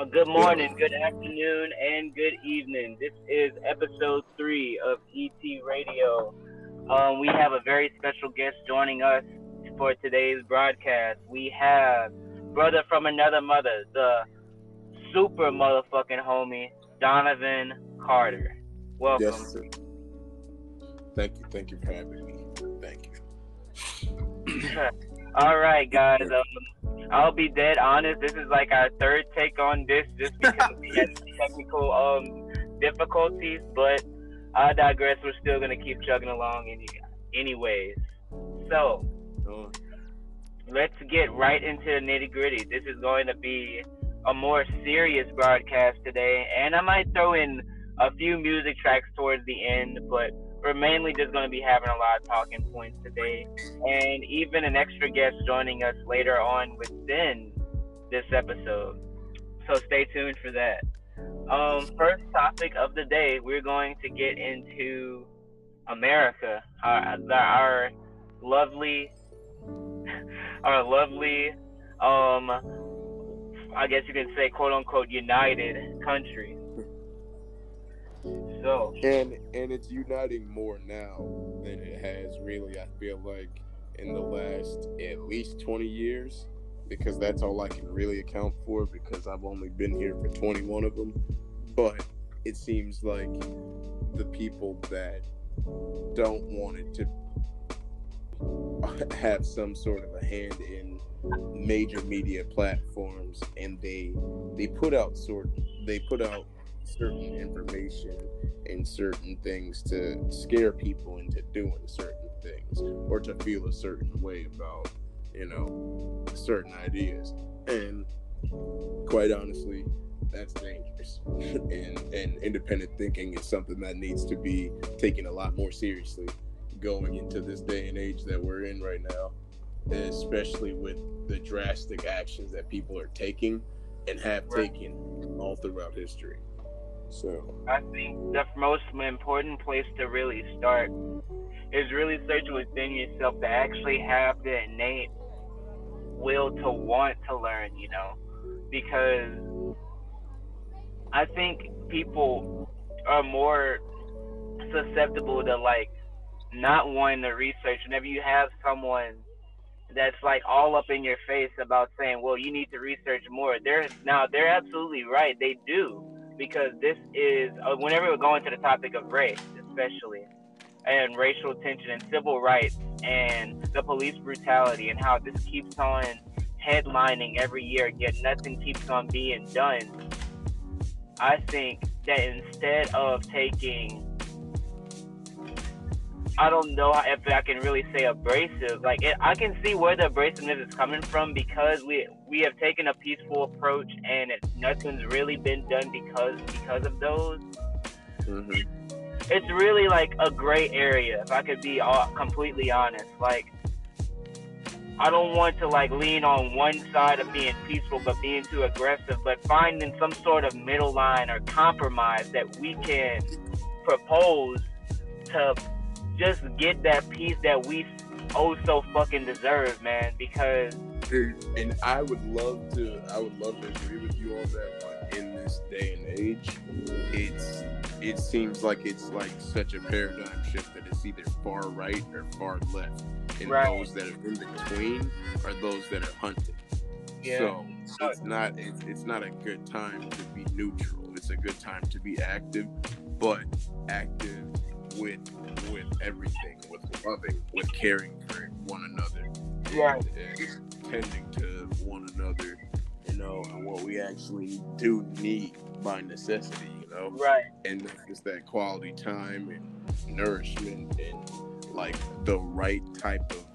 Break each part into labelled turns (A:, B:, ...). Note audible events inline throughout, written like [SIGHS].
A: Uh, good morning, good afternoon, and good evening. This is episode three of ET Radio. Um, we have a very special guest joining us for today's broadcast. We have brother from another mother, the super motherfucking homie, Donovan Carter. Welcome.
B: Yes, sir. Thank you. Thank you for having me. Thank you. [LAUGHS]
A: All right, guys. Um, I'll be dead honest. This is like our third take on this, just because [LAUGHS] we had technical um difficulties. But I digress. We're still gonna keep chugging along, any, anyways. So let's get right into the nitty gritty. This is going to be a more serious broadcast today, and I might throw in a few music tracks towards the end, but we're mainly just going to be having a lot of talking points today, and even an extra guest joining us later on within this episode. So stay tuned for that. Um, first topic of the day, we're going to get into America, our, our lovely [LAUGHS] our lovely, um, I guess you can say, quote unquote, united country.
B: And and it's uniting more now than it has really. I feel like in the last at least twenty years, because that's all I can really account for. Because I've only been here for twenty one of them, but it seems like the people that don't want it to [LAUGHS] have some sort of a hand in major media platforms and they they put out sort they put out certain information and certain things to scare people into doing certain things or to feel a certain way about you know certain ideas and quite honestly that's dangerous [LAUGHS] and and independent thinking is something that needs to be taken a lot more seriously going into this day and age that we're in right now, especially with the drastic actions that people are taking and have
A: Right.
B: taken all throughout history. So,
A: I think the most important place to really start is really searching within yourself to actually have the innate will to want to learn, you know, because I think people are more susceptible to like not wanting to research whenever you have someone that's like all up in your face about saying, well, you need to research more. They're now they're absolutely right. They do because this is uh, whenever we're going to the topic of race, especially and racial tension and civil rights and the police brutality and how this keeps on headlining every year, yet nothing keeps on being done. I think that instead of taking I don't know if I can really say abrasive. Like it, I can see where the abrasiveness is coming from because we we have taken a peaceful approach and it, nothing's really been done because because of those.
B: mhm.
A: It's really like a gray area. If I could be all, completely honest, like I don't want to like lean on one side of being peaceful but being too aggressive, but finding some sort of middle line or compromise that we can propose to just get that peace that we oh so fucking deserve, man. Because
B: and I would love to I would love to agree with you on that, but in this day and age, it's it seems like it's like such a paradigm shift that it's either far right or far left. And
A: Right.
B: those that are in between are those that are hunted. Yeah. So uh, it's not it's, it's not a good time to be neutral. It's a good time to be active, but active with with everything, with loving, with caring for one another,
A: Right.
B: and tending to one another, you know, and what we actually do need by necessity, you know,
A: right,
B: and it's that quality time and nourishment and like the right type of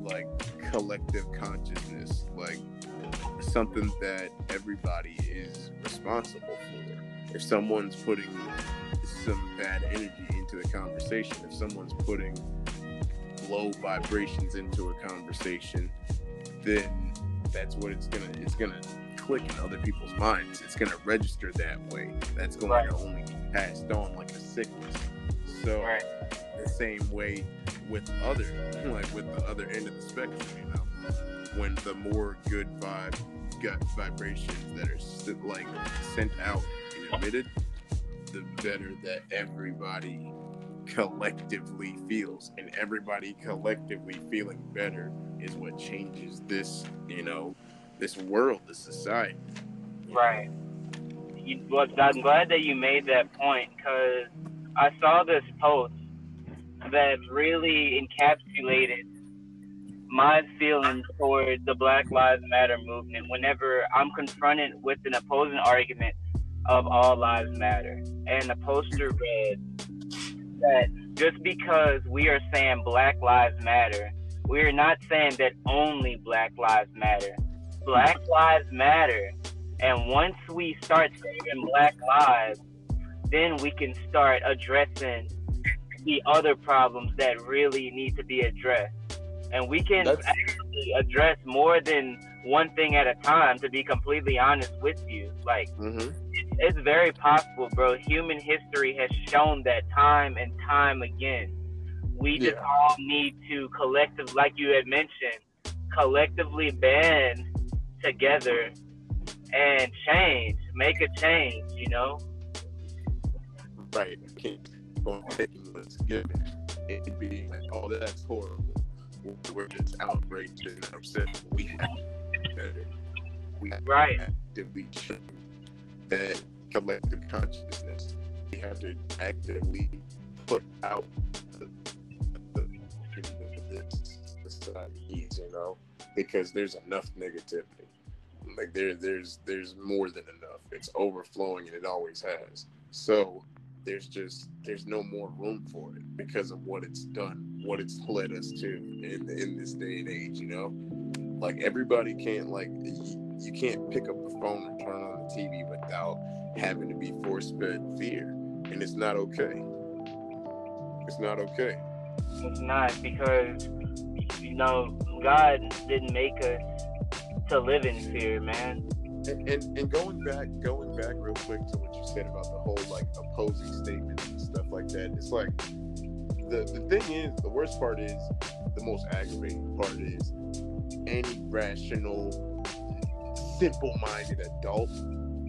B: like collective consciousness, like something that everybody is responsible for. If someone's putting some bad energy into the conversation, if someone's putting low vibrations into a conversation, then that's what it's gonna it's gonna click in other people's minds. It's gonna register that way. That's going
A: Right.
B: to only be passed on like a sickness. So
A: right,
B: the same way with other [LAUGHS] like with the other end of the spectrum, you know. When the more good vibe, gut vibrations that are like sent out and emitted, the better that everybody collectively feels. And everybody collectively feeling better is what changes this, you know, this world, this society.
A: Right. You, well, I'm glad that you made that point because I saw this post that really encapsulated my feelings toward the Black Lives Matter movement whenever I'm confronted with an opposing argument of all lives matter. And the poster read that just because we are saying Black Lives Matter, we are not saying that only Black Lives Matter. Black Lives Matter. And once we start saving Black lives, then we can start addressing the other problems that really need to be addressed. And we can That's... actually address more than one thing at a time, to be completely honest with you. Like, mm-hmm. It's very possible, bro. Human history has shown that time and time again. We yeah. just all need to collective, like you had mentioned, collectively band together and change, make a change, you know?
B: Right. Can't go taking what's given and being like, oh, that's horrible. We're just outraged and upset. We have to better. We have
A: right.
B: to actively change that collective consciousness. We have to actively put out the, the, this society, you know, because there's enough negativity. Like there, there's there's more than enough. It's overflowing, and it always has. So there's just there's no more room for it because of what it's done, what it's led us to in in this day and age. You know, like everybody can't like you, can't pick up the phone and turn on the TV without having to be force fed fear, and it's not okay. It's not okay.
A: It's not because you know God didn't make us to live in fear, man.
B: And, and, and going back, going back real quick to what you said about the whole like opposing statements and stuff like that. It's like the the thing is, the worst part is, the most aggravating part is, any rational, simple-minded adult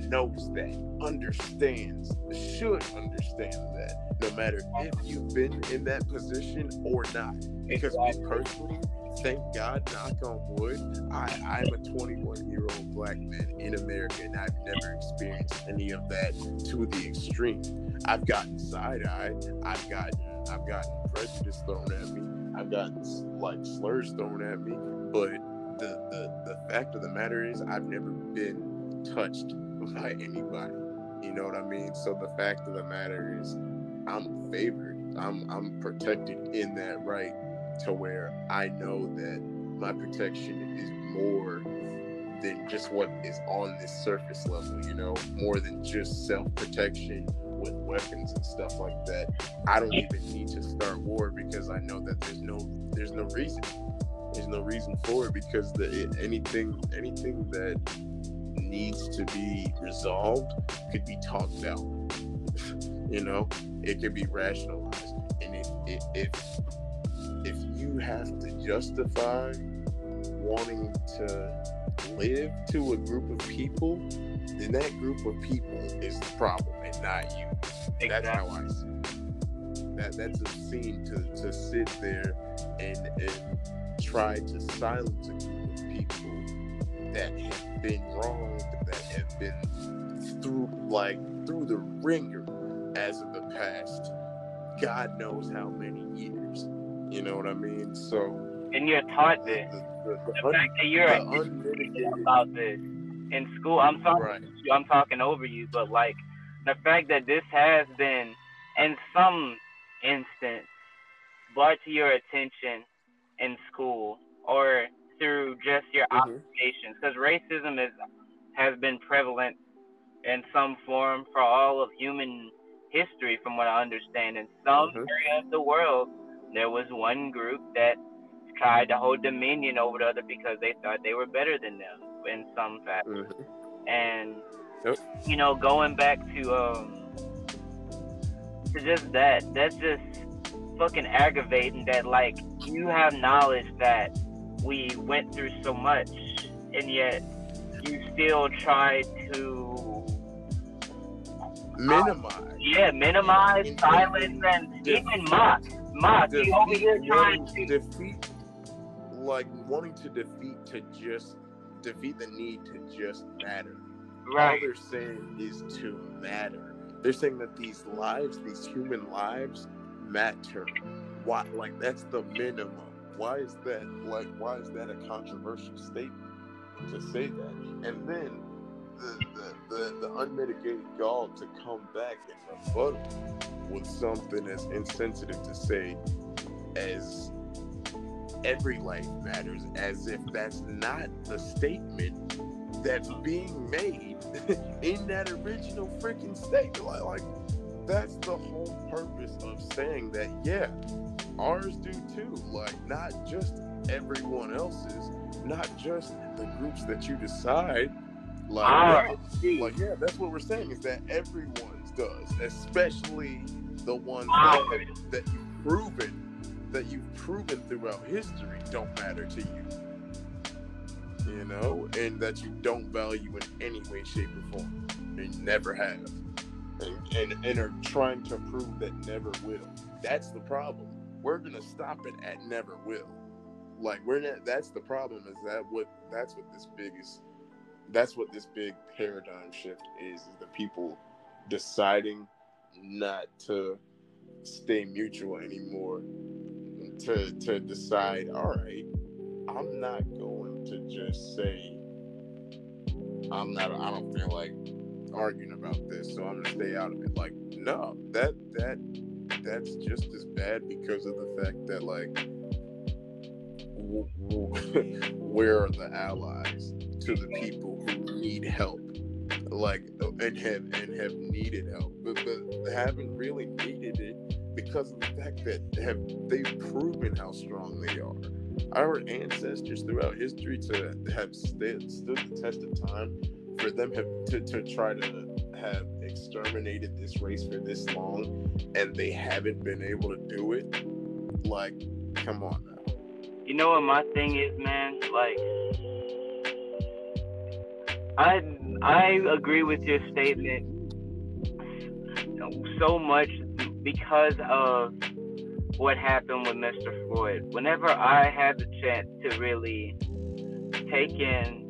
B: knows that, understands, should understand that, no matter if you've been in that position or not. Because exactly. personally, thank God, knock on wood, I, I'm a 21 year old black man in America and I've never experienced any of that to the extreme. I've gotten side eye, I've gotten I've gotten prejudice thrown at me, I've gotten like slurs thrown at me, but the, the, the fact of the matter is I've never been touched [LAUGHS] by anybody. You know what I mean? So the fact of the matter is I'm favored. I'm I'm protected in that right to where I know that my protection is more than just what is on this surface level, you know, more than just self protection with weapons and stuff like that. I don't even need to start war because I know that there's no there's no reason. There's no reason for it because the anything anything that needs to be resolved could be talked out. [LAUGHS] you know, it could be rationalized. And if, if, if if you have to justify wanting to live to a group of people, then that group of people is the problem and not you. Exactly. That's how I see it. That that's obscene to, to sit there and and try to silence a group of people that have been wronged, that have been through like through the ringer as of the past God knows how many years. You know what I mean? So.
A: And you're taught this. The, the, the, the fact that you're about this in school, I'm talking. Right. You, I'm talking over you, but like the fact that this has been, in some instance, brought to your attention in school or through just your mm-hmm. observations, because racism is has been prevalent in some form for all of human history, from what I understand. In some mm-hmm. area of the world, there was one group that tried to hold dominion over the other because they thought they were better than them in some fashion. Mm-hmm. And yep. you know, going back to um to just that, that's just fucking aggravating that like you have knowledge that we went through so much and yet you still try to
B: minimize.
A: yeah, minimize, silence, and even mock. Mock. You over here
B: Defeat,
A: trying to.
B: defeat, like wanting to defeat to just defeat the need to just matter. All
A: Right.
B: they're saying is to matter. They're saying that these lives, these human lives, matter. Why? Like that's the minimum. Why is that? Like, why is that a controversial statement to say that? And then the the, the, the unmitigated gall to come back and rebuttal with something as insensitive to say as every life matters, as if that's not the statement that's being made [LAUGHS] in that original freaking statement. Like, like that's the whole purpose of saying that, yeah, ours do too. Like, not just everyone else's, not just the groups that you decide. Like,
A: Ours,
B: yeah, like yeah, that's what we're saying is that everyone's does, especially the ones
A: Ours.
B: that, ah. that you've proven that you've proven throughout history don't matter to you you know, and that you don't value in any way, shape, or form, and never have, and, and and are trying to prove that never will. That's the problem. We're gonna stop it at never will. Like we're not. That's the problem. Is that what? That's what this biggest. That's what this big paradigm shift is. Is the people deciding not to stay mutual anymore. To to decide. All right. I'm not going to just say I'm not. I don't feel like arguing about this, so I'm gonna stay out of it. Like, no, that that that's just as bad because of the fact that like, where [LAUGHS] are the allies to the people who need help? Like, and have and have needed help, but, but haven't really needed it because of the fact that have they've proven how strong they are our ancestors throughout history to have stood, stood the test of time for them have to, to try to have exterminated this race for this long and they haven't been able to do it like come on now
A: You know what my thing is, man? Like, I I agree with your statement so much because of what happened with Mr. Floyd. Whenever I had the chance to really take in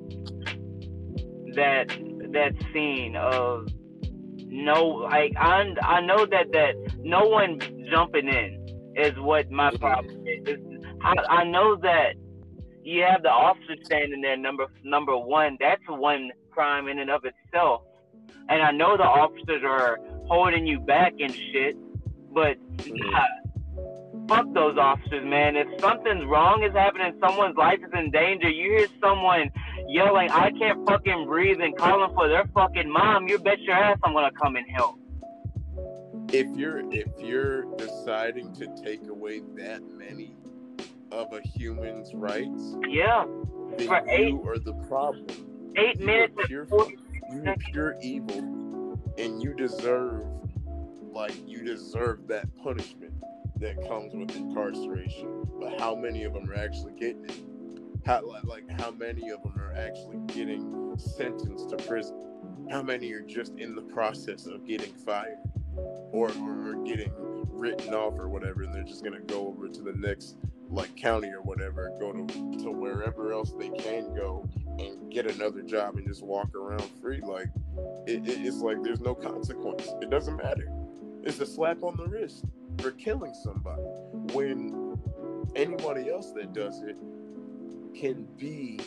A: that that scene of no, like I I know that that no one jumping in is what my mm-hmm. problem is. It's- I, I know that you have the officer standing there. Number number one, that's one crime in and of itself. And I know the officers are holding you back and shit, but mm-hmm. nah, fuck those officers, man. If something's wrong is happening, someone's life is in danger, you hear someone yelling, I can't fucking breathe and calling for their fucking mom, you bet your ass I'm gonna come and help.
B: if you're if you're deciding to take away that many of a human's rights
A: Yeah.
B: then
A: For eight-
B: you are the problem
A: Eight
B: You
A: minutes
B: pure, you pure evil, and you deserve, like, you deserve that punishment that comes with incarceration. But how many of them are actually getting it? How, like, how many of them are actually getting sentenced to prison? How many are just in the process of getting fired, or, or, or getting written off or whatever, and they're just gonna go over to the next like county or whatever, go to to wherever else they can go and get another job and just walk around free. Like it, it- it's like there's no consequence. It doesn't matter. It's a slap on the wrist for killing somebody. When anybody else that does it can be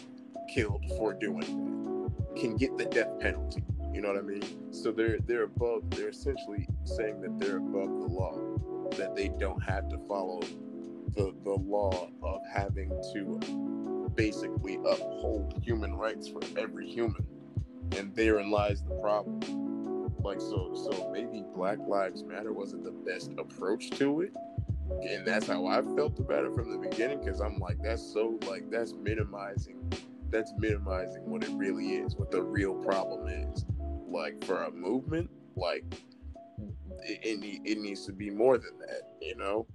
B: killed for doing that, can get the death penalty. You know what I mean? So they're they're above. They're essentially saying that they're above the law, that they don't have to follow the the law of having to basically uphold human rights for every human, and therein lies the problem. Like so, so maybe Black Lives Matter wasn't the best approach to it, and that's how I felt about it from the beginning. Because I'm like, that's so like that's minimizing, that's minimizing what it really is, what the real problem is. Like for a movement, like it, it, it needs to be more than that, you know.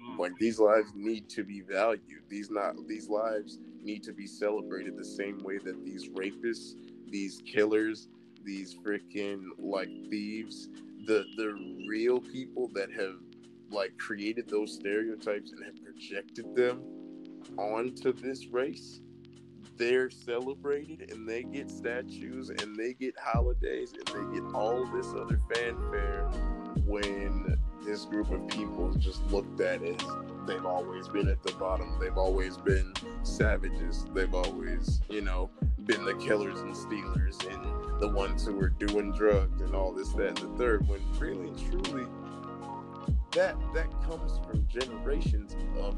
B: Hmm. Like these lives need to be valued. These not these lives need to be celebrated the same way that these rapists, these killers, these freaking like thieves, the the real people that have like created those stereotypes and have projected them onto this race they're celebrated and they get statues and they get holidays and they get all this other fanfare when this group of people is just looked at as they've always been at the bottom. They've always been savages. They've always, you know, been the killers and stealers and the ones who are doing drugs and all this, that, and the third. When really and truly, that that comes from generations of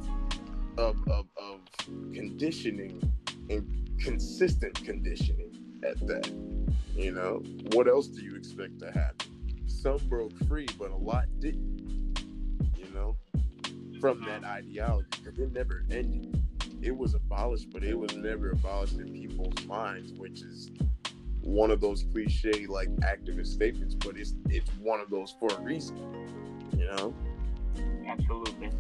B: of of, of conditioning and consistent conditioning at that. You know, what else do you expect to happen? Some broke free, but a lot didn't. You know, from that ideology because it never ended. It was abolished, but it was never abolished in people's minds, which is one of those cliche like activist statements, but it's it's one of those for a reason. You know.
A: Absolutely.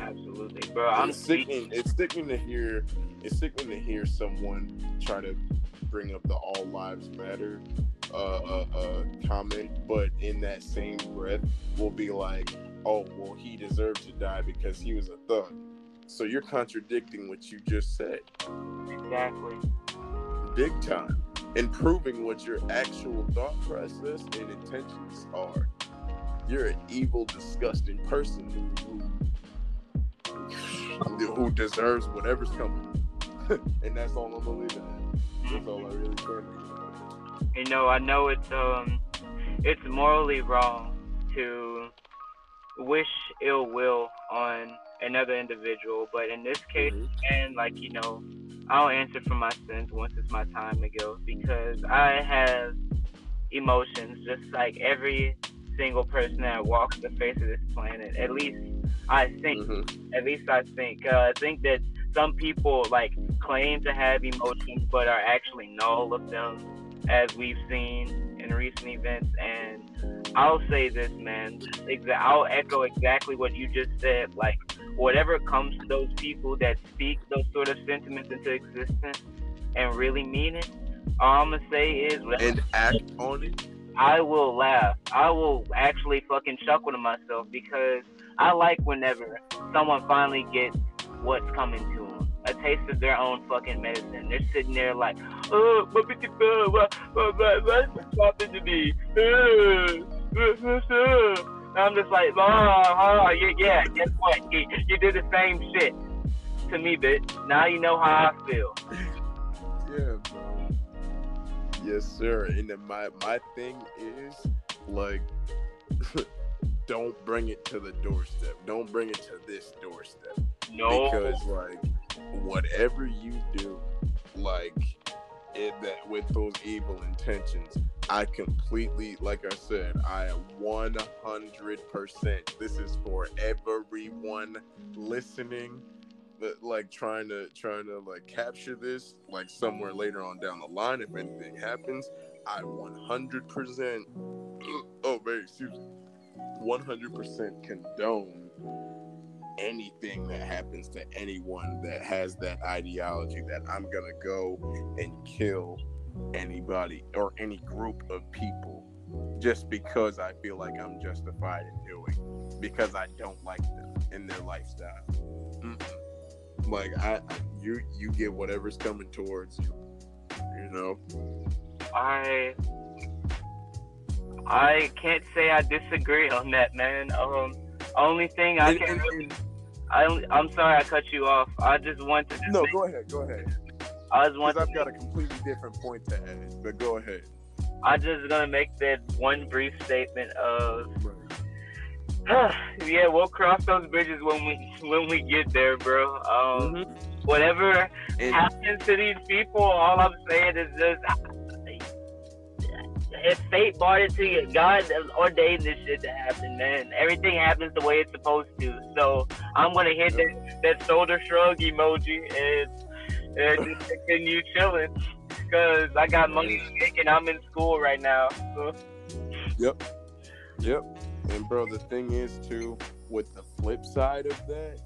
A: Absolutely, bro. I'm
B: it's sickening. It's sickening to hear. It's sickening to hear someone try to bring up the "All Lives Matter" uh, uh, uh, comment, but in that same breath, will be like, "Oh, well, he deserved to die because he was a thug." So you're contradicting what you just said.
A: Exactly.
B: Big time. And proving what your actual thought process and intentions are. You're an evil, disgusting person who, who deserves whatever's coming. [LAUGHS] and that's all I'm it at. That's all I really can
A: You know, I know it's um it's morally wrong to wish ill will on another individual, but in this case, mm-hmm. and like you know, I'll answer for my sins once it's my time to go because I have emotions just like every single person that walks the face of this planet. At least I think. Mm-hmm. At least I think. Uh, I think that some people like claim to have emotions, but are actually null of them, as we've seen in recent events. And I'll say this, man. Exa- I'll echo exactly what you just said. Like whatever comes to those people that speak those sort of sentiments into existence and really mean it, all I'm gonna say is
B: and act on it.
A: I will laugh. I will actually fucking chuckle to myself because I like whenever someone finally gets what's coming to them. A taste of their own fucking medicine. They're sitting there like, oh, what what what what what's happened to me? I'm just like, oh, oh yeah, yeah, guess what? You, you did the same shit to me, bitch. Now you know how I feel.
B: Yeah, bro. Yes, sir. And then my my thing is like [LAUGHS] don't bring it to the doorstep. Don't bring it to this doorstep.
A: No.
B: Because like whatever you do, like it, that with those evil intentions, I completely, like I said, I 100%. This is for everyone listening, like trying to trying to like capture this, like somewhere later on down the line, if anything happens, I 100%. Oh, very excuse me. 100% condone anything that happens to anyone that has that ideology that I'm going to go and kill anybody or any group of people just because I feel like I'm justified in doing because I don't like them in their lifestyle. Mm-mm. Like I you you get whatever's coming towards you. You know.
A: I I can't say I disagree on that, man. Um, only thing I can. Really, I I'm sorry I cut you off. I just want to.
B: no, go ahead. Go ahead.
A: I just want.
B: I've got a completely different point to add, but go ahead.
A: I'm just gonna make that one brief statement of. Right. yeah, we'll cross those bridges when we when we get there, bro. Um, mm-hmm. Whatever and, happens to these people, all I'm saying is just if fate brought it to you, God ordained this shit to happen, man. Everything happens the way it's supposed to. So I'm gonna hit that, that shoulder shrug emoji and, and just continue chilling because I got money and I'm in school right now. So.
B: Yep. Yep. And bro, the thing is too, with the flip side of that,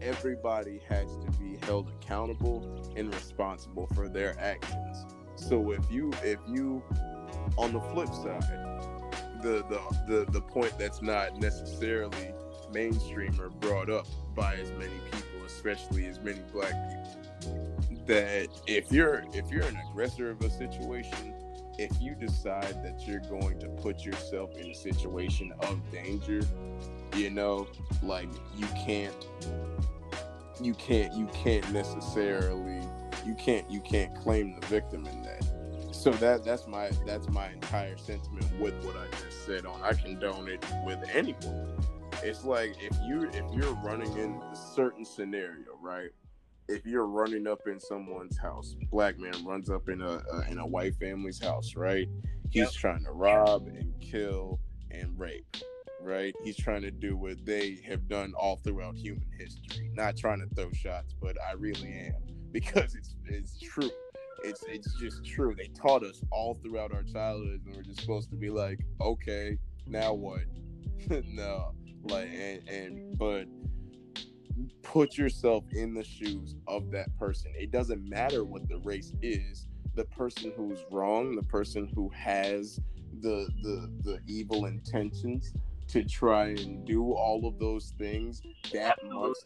B: everybody has to be held accountable and responsible for their actions. So if you if you on the flip side, the the the, the point that's not necessarily mainstream or brought up by as many people, especially as many black people, that if you're if you're an aggressor of a situation, if you decide that you're going to put yourself in a situation of danger, you know, like you can't you can't you can't necessarily you can't you can't claim the victim in that. So that that's my that's my entire sentiment with what I just said on I condone it with anyone. It's like if you if you're running in a certain scenario, right? If you're running up in someone's house, black man runs up in a, a in a white family's house, right? He's yep. trying to rob and kill and rape right? He's trying to do what they have done all throughout human history. Not trying to throw shots, but I really am [LAUGHS] because it's it's true. It's it's just true. They taught us all throughout our childhood, and we're just supposed to be like, okay, now what? [LAUGHS] no, like and and but put yourself in the shoes of that person. It doesn't matter what the race is. The person who's wrong, the person who has the the the evil intentions, to try and do all of those things that much,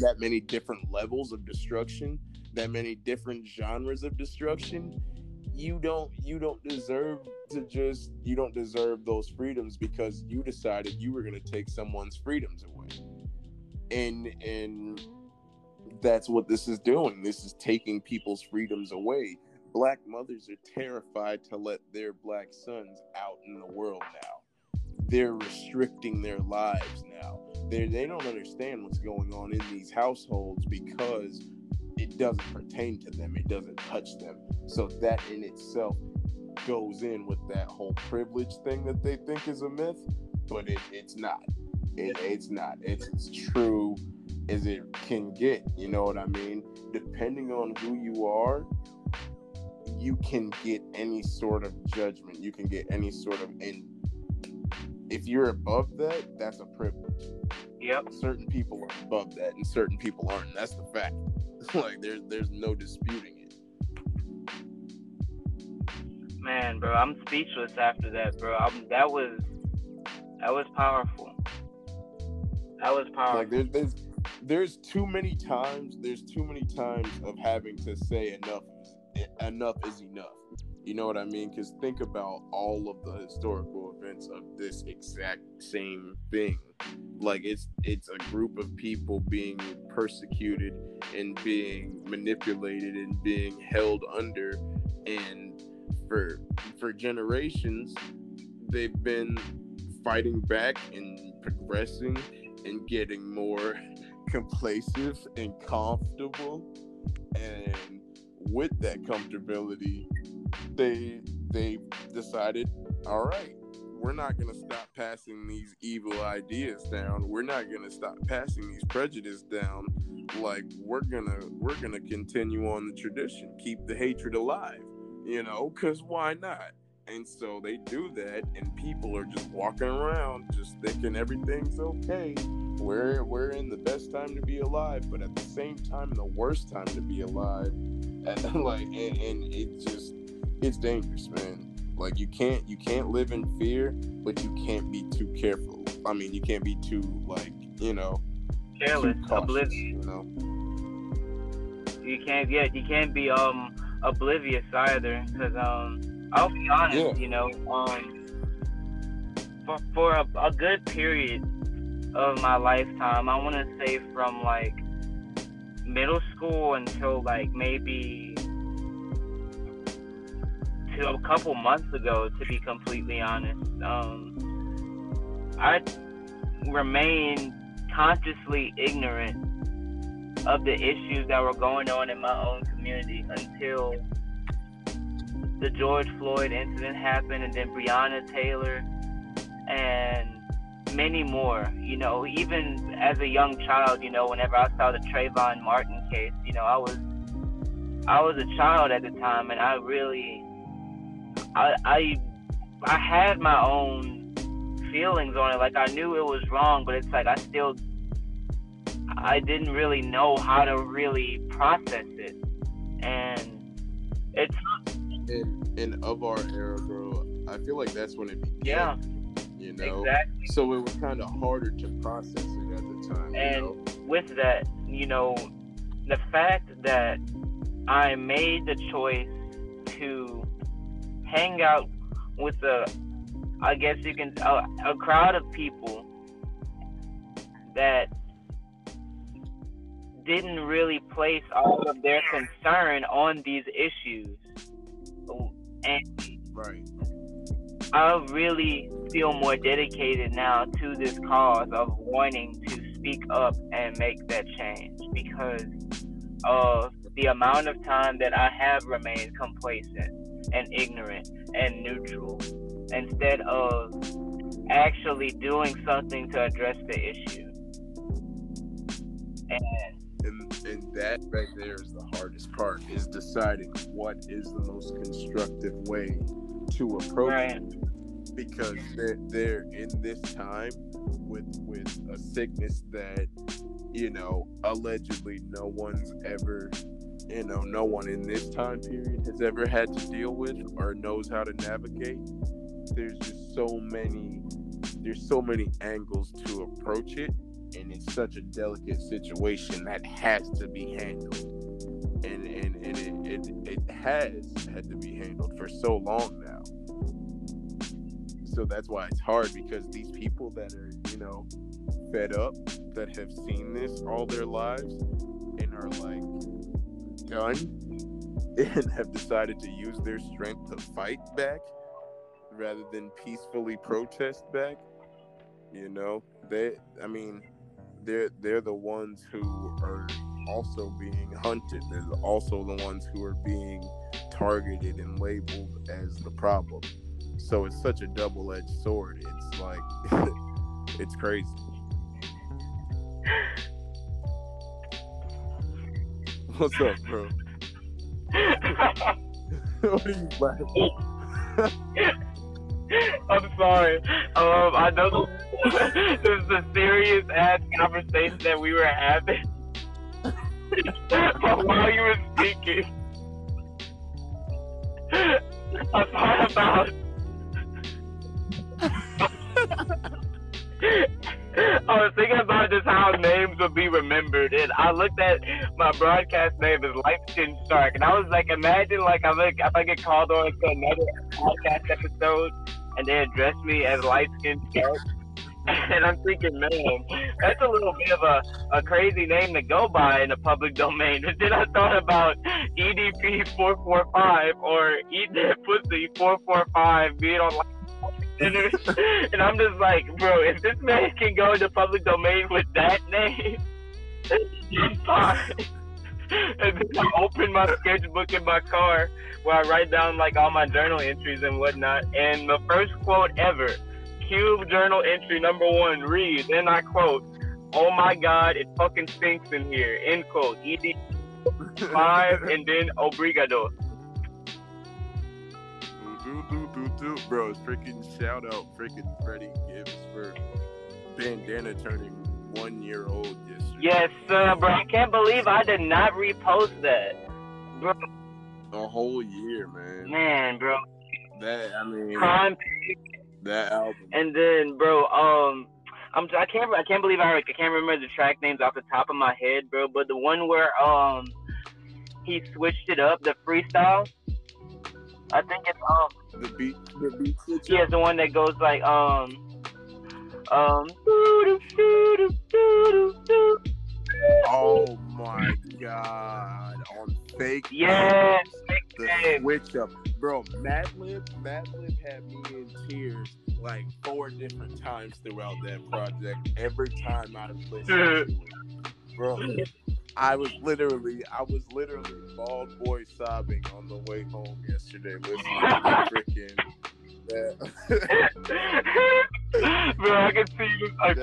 B: that many different levels of destruction, that many different genres of destruction, you don't you don't deserve to just you don't deserve those freedoms because you decided you were going to take someone's freedoms away. And and that's what this is doing. This is taking people's freedoms away. Black mothers are terrified to let their black sons out in the world now they're restricting their lives now. they're, they don't understand what's going on in these households because it doesn't pertain to them. It doesn't touch them. So that in itself goes in with that whole privilege thing that they think is a myth, but it, it's not. It, it's not. It's as true as it can get. You know what I mean? Depending on who you are, you can get any sort of judgment. You can get any sort of in if you're above that, that's a privilege.
A: Yep.
B: Certain people are above that, and certain people aren't. That's the fact. [LAUGHS] like there's there's no disputing it.
A: Man, bro, I'm speechless after that, bro. I'm, that was that was powerful. That was powerful.
B: Like there's there's there's too many times. There's too many times of having to say enough. Enough is enough you know what I mean? Because think about all of the historical events of this exact same thing. Like it's it's a group of people being persecuted and being manipulated and being held under, and for for generations, they've been fighting back and progressing and getting more [LAUGHS] complacent and comfortable. And with that comfortability, they they decided, all right, we're not going to stop passing these evil ideas down. We're not going to stop passing these prejudice down. Like we're going to we're going to continue on the tradition, keep the hatred alive, you know, cuz why not? And so they do that and people are just walking around just thinking everything's okay. We're we're in the best time to be alive, but at the same time the worst time to be alive. And [LAUGHS] like and, and it just it's dangerous, man. Like you can't you can't live in fear, but you can't be too careful. I mean, you can't be too like you know
A: careless, oblivious.
B: You know,
A: you can't yeah you can't be um oblivious either because um I'll be honest, yeah. you know um for for a, a good period of my lifetime, I want to say from like middle school until like maybe a couple months ago, to be completely honest. Um, I remained consciously ignorant of the issues that were going on in my own community until the George Floyd incident happened, and then Breonna Taylor, and many more. You know, even as a young child, you know, whenever I saw the Trayvon Martin case, you know, I was I was a child at the time, and I really I, I I had my own feelings on it. Like I knew it was wrong, but it's like I still I didn't really know how to really process it. And it's
B: and and of our era, bro, I feel like that's when it began.
A: Yeah.
B: You know,
A: exactly.
B: so it was kind of harder to process it at the time.
A: And
B: you know?
A: with that, you know, the fact that I made the choice to hang out with a, I guess you can, a, a crowd of people that didn't really place all of their concern on these issues. And
B: right.
A: I really feel more dedicated now to this cause of wanting to speak up and make that change because of the amount of time that I have remained complacent and ignorant and neutral instead of actually doing something to address the issue. And
B: and, and that right there is the hardest part is deciding what is the most constructive way to approach
A: right.
B: it because they're, they're in this time with with a sickness that you know allegedly no one's ever you uh, know no one in this time period has ever had to deal with or knows how to navigate. There's just so many there's so many angles to approach it and it's such a delicate situation that has to be handled. And and, and it, it, it has had to be handled for so long now. So that's why it's hard because these people that are you know fed up that have seen this all their lives and are like done [LAUGHS] and have decided to use their strength to fight back rather than peacefully protest back you know they i mean they're they're the ones who are also being hunted. They're also the ones who are being targeted and labeled as the problem. So it's such a double-edged sword. It's like [LAUGHS] it's crazy. [LAUGHS] What's up, bro? [LAUGHS] what are you laughing?
A: I'm sorry. Um, I know [LAUGHS] this is a serious ass conversation that we were having But while you were speaking. I thought about. About just how names would be remembered, and I looked at my broadcast name as Light Skin Shark, and I was like, imagine like I'm like if I get called on to another podcast episode, and they address me as light skinned shark. [LAUGHS] and I'm thinking, man, that's a little bit of a, a crazy name to go by in the public domain. [LAUGHS] And then I thought about EDP 445 or Eat That Pussy 445 being on and I'm just like, bro, if this man can go into public domain with that name, he's fine. and then I open my sketchbook in my car where I write down like all my journal entries and whatnot. And the first quote ever, Cube journal entry number one reads, and I quote, "Oh my God, it fucking stinks in here." End quote. Ed five and then obrigado.
B: Do, do, do, do, Bro, freaking shout out freaking Freddie Gibbs for bandana turning one year old yesterday.
A: Yes, sir, bro. I can't believe I did not repost that. Bro,
B: A whole year, man.
A: man, bro.
B: That I mean, that album.
A: And then, bro, um, I'm I can't I can't believe I I can't remember the track names off the top of my head, bro. But the one where um he switched it up, the freestyle. I think it's um
B: the beat, the beat
A: yeah, the one that goes like um um.
B: Oh my god! On fake.
A: Yeah,
B: the
A: Times.
B: switch up, bro. Madlib, Madlib had me in tears like four different times throughout that project. Every time I listened it, bro. [LAUGHS] I was literally, I was literally bald boy sobbing on the way home yesterday listening to freaking [LAUGHS]
A: bro, I can see you like,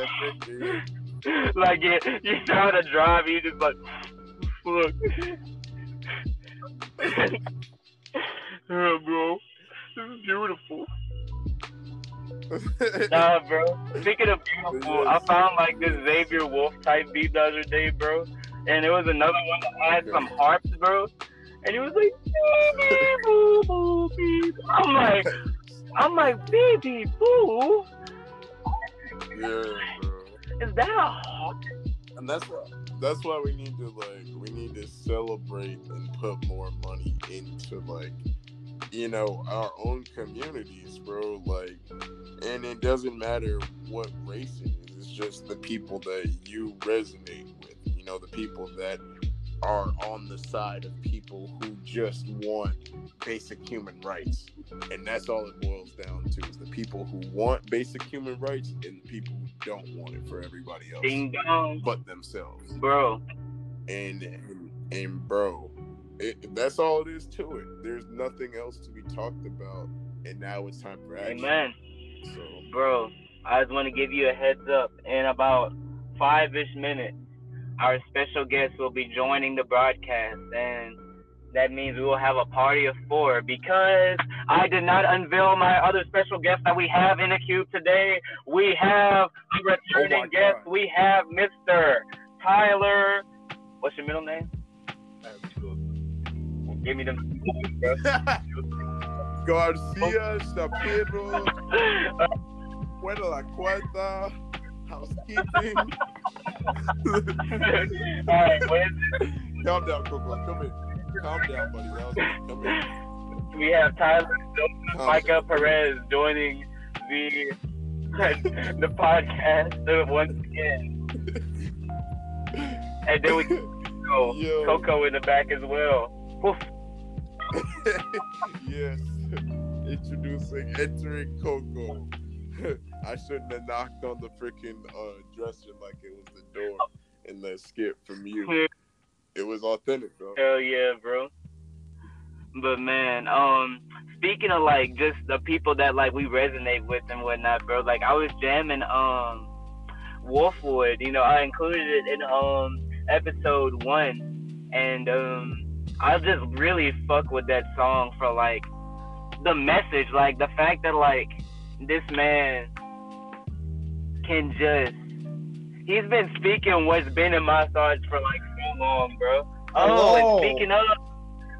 A: like you, you trying to drive, you just like look. yeah, bro, this is beautiful. nah, bro. Speaking of [LAUGHS] beautiful, I found like this Xavier Wulf type beat the other day, bro. And it was another one that had some harps, bro. And he was like, baby boo boo beep. I'm like, I'm like, baby boo.
B: Yeah, bro.
A: Is that a harp?
B: And that's why that's why we need to like we need to celebrate and put more money into like you know our own communities, bro. Like, and it doesn't matter what race it is. It's just the people that you resonate know, the people that are on the side of people who just want basic human rights. And that's all it boils down to is the people who want basic human rights and the people who don't want it for everybody else
A: Ding dong,
B: but themselves.
A: bro.
B: And and, and bro, it, that's all it is to it. There's nothing else to be talked about. And now it's time for action.
A: Amen.
B: So
A: Bro, I just want to give you a heads up. In about five ish minutes, our special guest will be joining the broadcast. And that means we will have a party of four because I did not unveil my other special guest that we have in the cube today. We have a returning
B: Oh
A: guest.
B: God.
A: We have Mr. Tyler. What's your middle name? Give me them. [LAUGHS]
B: Garcia Shapiro, Fuera [LAUGHS] la Cuarta, housekeeping. [LAUGHS]
A: All right?
B: Calm down, Coco. Come in. Calm down, buddy. That was good. Come in.
A: We have Tyler Micah. Perez joining the [LAUGHS] the podcast once again, and then we go [LAUGHS] oh,
B: Yo.
A: Coco in the back as well.
B: Yes. Introducing entering Coco. I shouldn't have knocked on the freaking uh, dresser like it was the door in the skit from you. It was authentic, bro.
A: Hell yeah, bro. But man, um, speaking of like just the people that like we resonate with and whatnot, bro. Like I was jamming um Wolfwood, you know, I included it in um episode one, and um I just really fuck with that song for like the message, like the fact that like this man can just he's been speaking what's been in my thoughts for like so long, bro. Oh,
C: Hello.
A: and speaking of,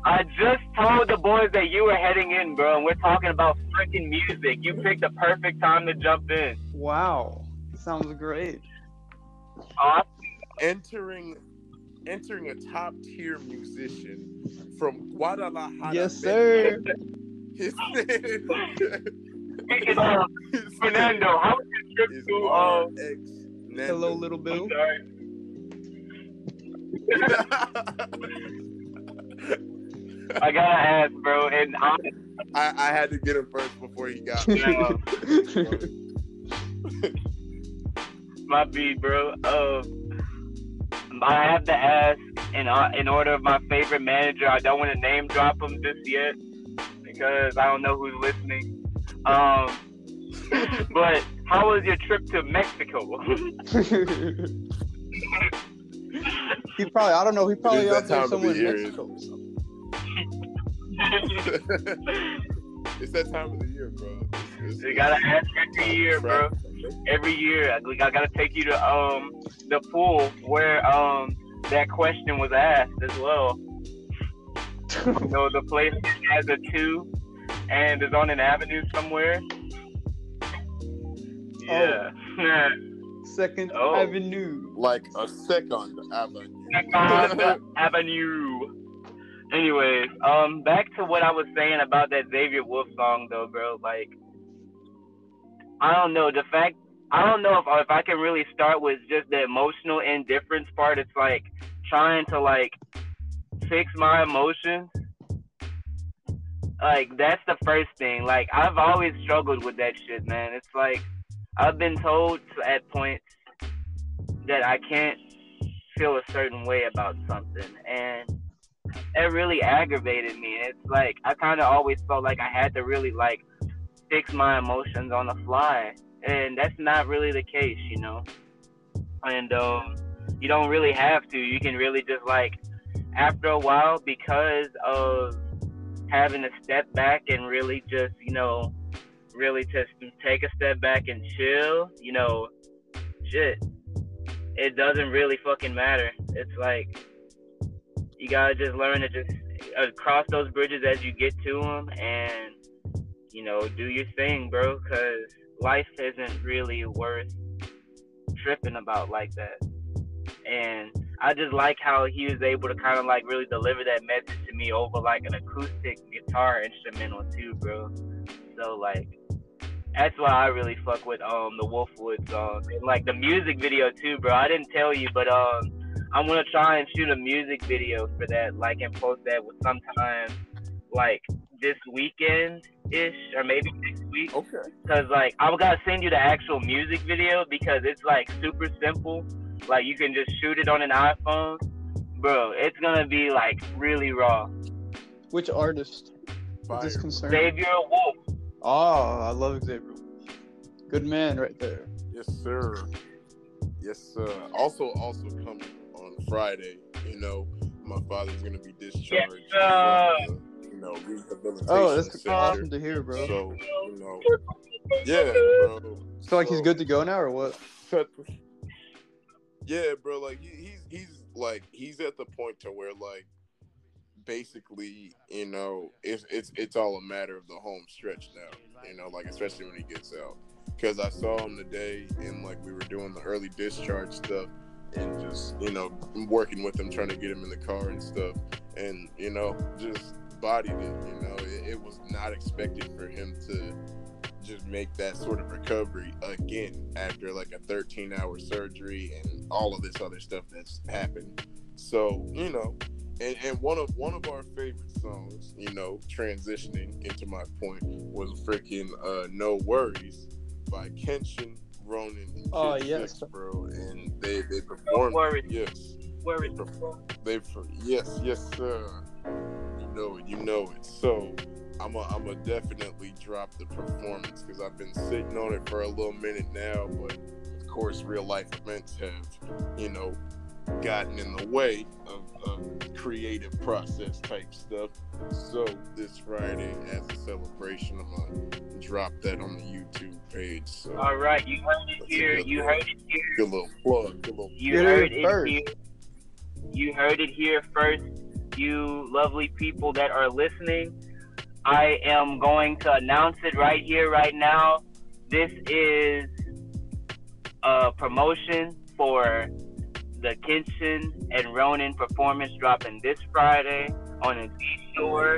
A: I just told the boys that you were heading in, bro, and we're talking about freaking music. You picked the perfect time to jump in.
C: Wow. Sounds great.
A: Awesome.
B: Entering entering a top tier musician from Guadalajara.
C: Yes, sir. [LAUGHS]
B: His name
A: Speaking of Fernando, how was your trip to um?
C: Hello, little Bill.
A: I'm sorry. [LAUGHS] I gotta ask, bro, and I,
B: I, I had to get him first before he got me. [LAUGHS]
A: my beat, bro. Uh, I have to ask in uh, in order of my favorite manager. I don't want to name drop him just yet because I don't know who's listening. Um, [LAUGHS] but how was your trip to Mexico? [LAUGHS]
C: he probably, I don't know, he probably
B: It is
C: out
B: that
C: there
B: time of the
C: somewhere in
B: year.
C: Mexico or [LAUGHS] something.
B: it's that time of the year, bro. It's, it's,
A: you gotta ask every year, bro. Every year, I, I gotta take you to um the pool where um that question was asked as well. You know, the place has a two and is on an avenue somewhere. Yeah. [LAUGHS]
C: Second
A: Oh.
C: Avenue.
B: Like a second avenue.
A: Second [LAUGHS] Avenue. Anyways, um, back to what I was saying about that Xavier Wulf song, though, bro. Like, I don't know the fact. I don't know if if I can really start with just the emotional indifference part. It's like trying to like fix my emotions. Like that's the first thing. Like I've always struggled with that shit, man. It's like I've been told at points that I can't feel a certain way about something and it really aggravated me it's like i kind of always felt like i had to really like fix my emotions on the fly and that's not really the case you know and um you don't really have to you can really just like after a while because of having to step back and really just you know really just take a step back and chill, you know, shit, it doesn't really fucking matter. It's like you gotta just learn to just uh, cross those bridges as you get to them, and you know, do your thing, bro. Cause life isn't really worth tripping about like that. And I just like how he was able to kind of like really deliver that message to me over like an acoustic guitar instrumental too, bro. So like that's why I really fuck with um the Wolfwood song and like the music video too, bro. I didn't tell you, but um I'm gonna try and shoot a music video for that, like and post that with sometime like this weekend ish or maybe next week.
B: Okay.
A: Cause like I'm gonna send you the actual music video because it's like super simple. Like you can just shoot it on an iPhone, bro. It's gonna be like really raw.
C: Which artist is this concerned?
A: Xavier Wulf.
C: Oh, I love Xavier. Good man right there.
B: Yes, sir. Yes, sir. Also, also coming on Friday, you know, my father's gonna be discharged
A: sir.
B: from the, you know, rehabilitation
C: Oh, that's
B: center.
C: awesome to hear, bro.
B: So, you know, [LAUGHS] yeah, bro.
C: So like he's good to go now or what?
B: Yeah, bro. Like he, he's he's like he's at the point to where like basically, you know, it's it's it's all a matter of the home stretch now. You know, like especially when he gets out. Because I saw him today, and like we were doing the early discharge stuff, and just you know working with him, trying to get him in the car and stuff, and you know just bodied it. You know, it, it was not expected for him to just make that sort of recovery again after like a 13 hour surgery and all of this other stuff that's happened. So, you know, and, and one of one of our favorite songs, you know, transitioning into my point was freaking uh No Worries by Kenshin, Ronan, and
C: Oh,
B: Kid
C: yes.
B: Six, bro. And they they performed
A: Worries.
B: yes.
A: Where is
B: They for yes, yes, sir. You know it, you know it. So I'm a, I'm a definitely drop the performance because I've been sitting on it for a little minute now, but of course, real life events have, you know, gotten in the way of, of creative process type stuff. So this Friday, as a celebration, I'm gonna drop that on the YouTube page. So
A: All right, you heard it here. You
B: one.
A: heard it here.
B: good little plug, good little
A: You
C: Get
A: heard it
C: first.
A: here. You heard it here first, you lovely people that are listening. I am going to announce it right here, right now. This is a promotion for the Kenshin and Ronin performance dropping this Friday on the Shore.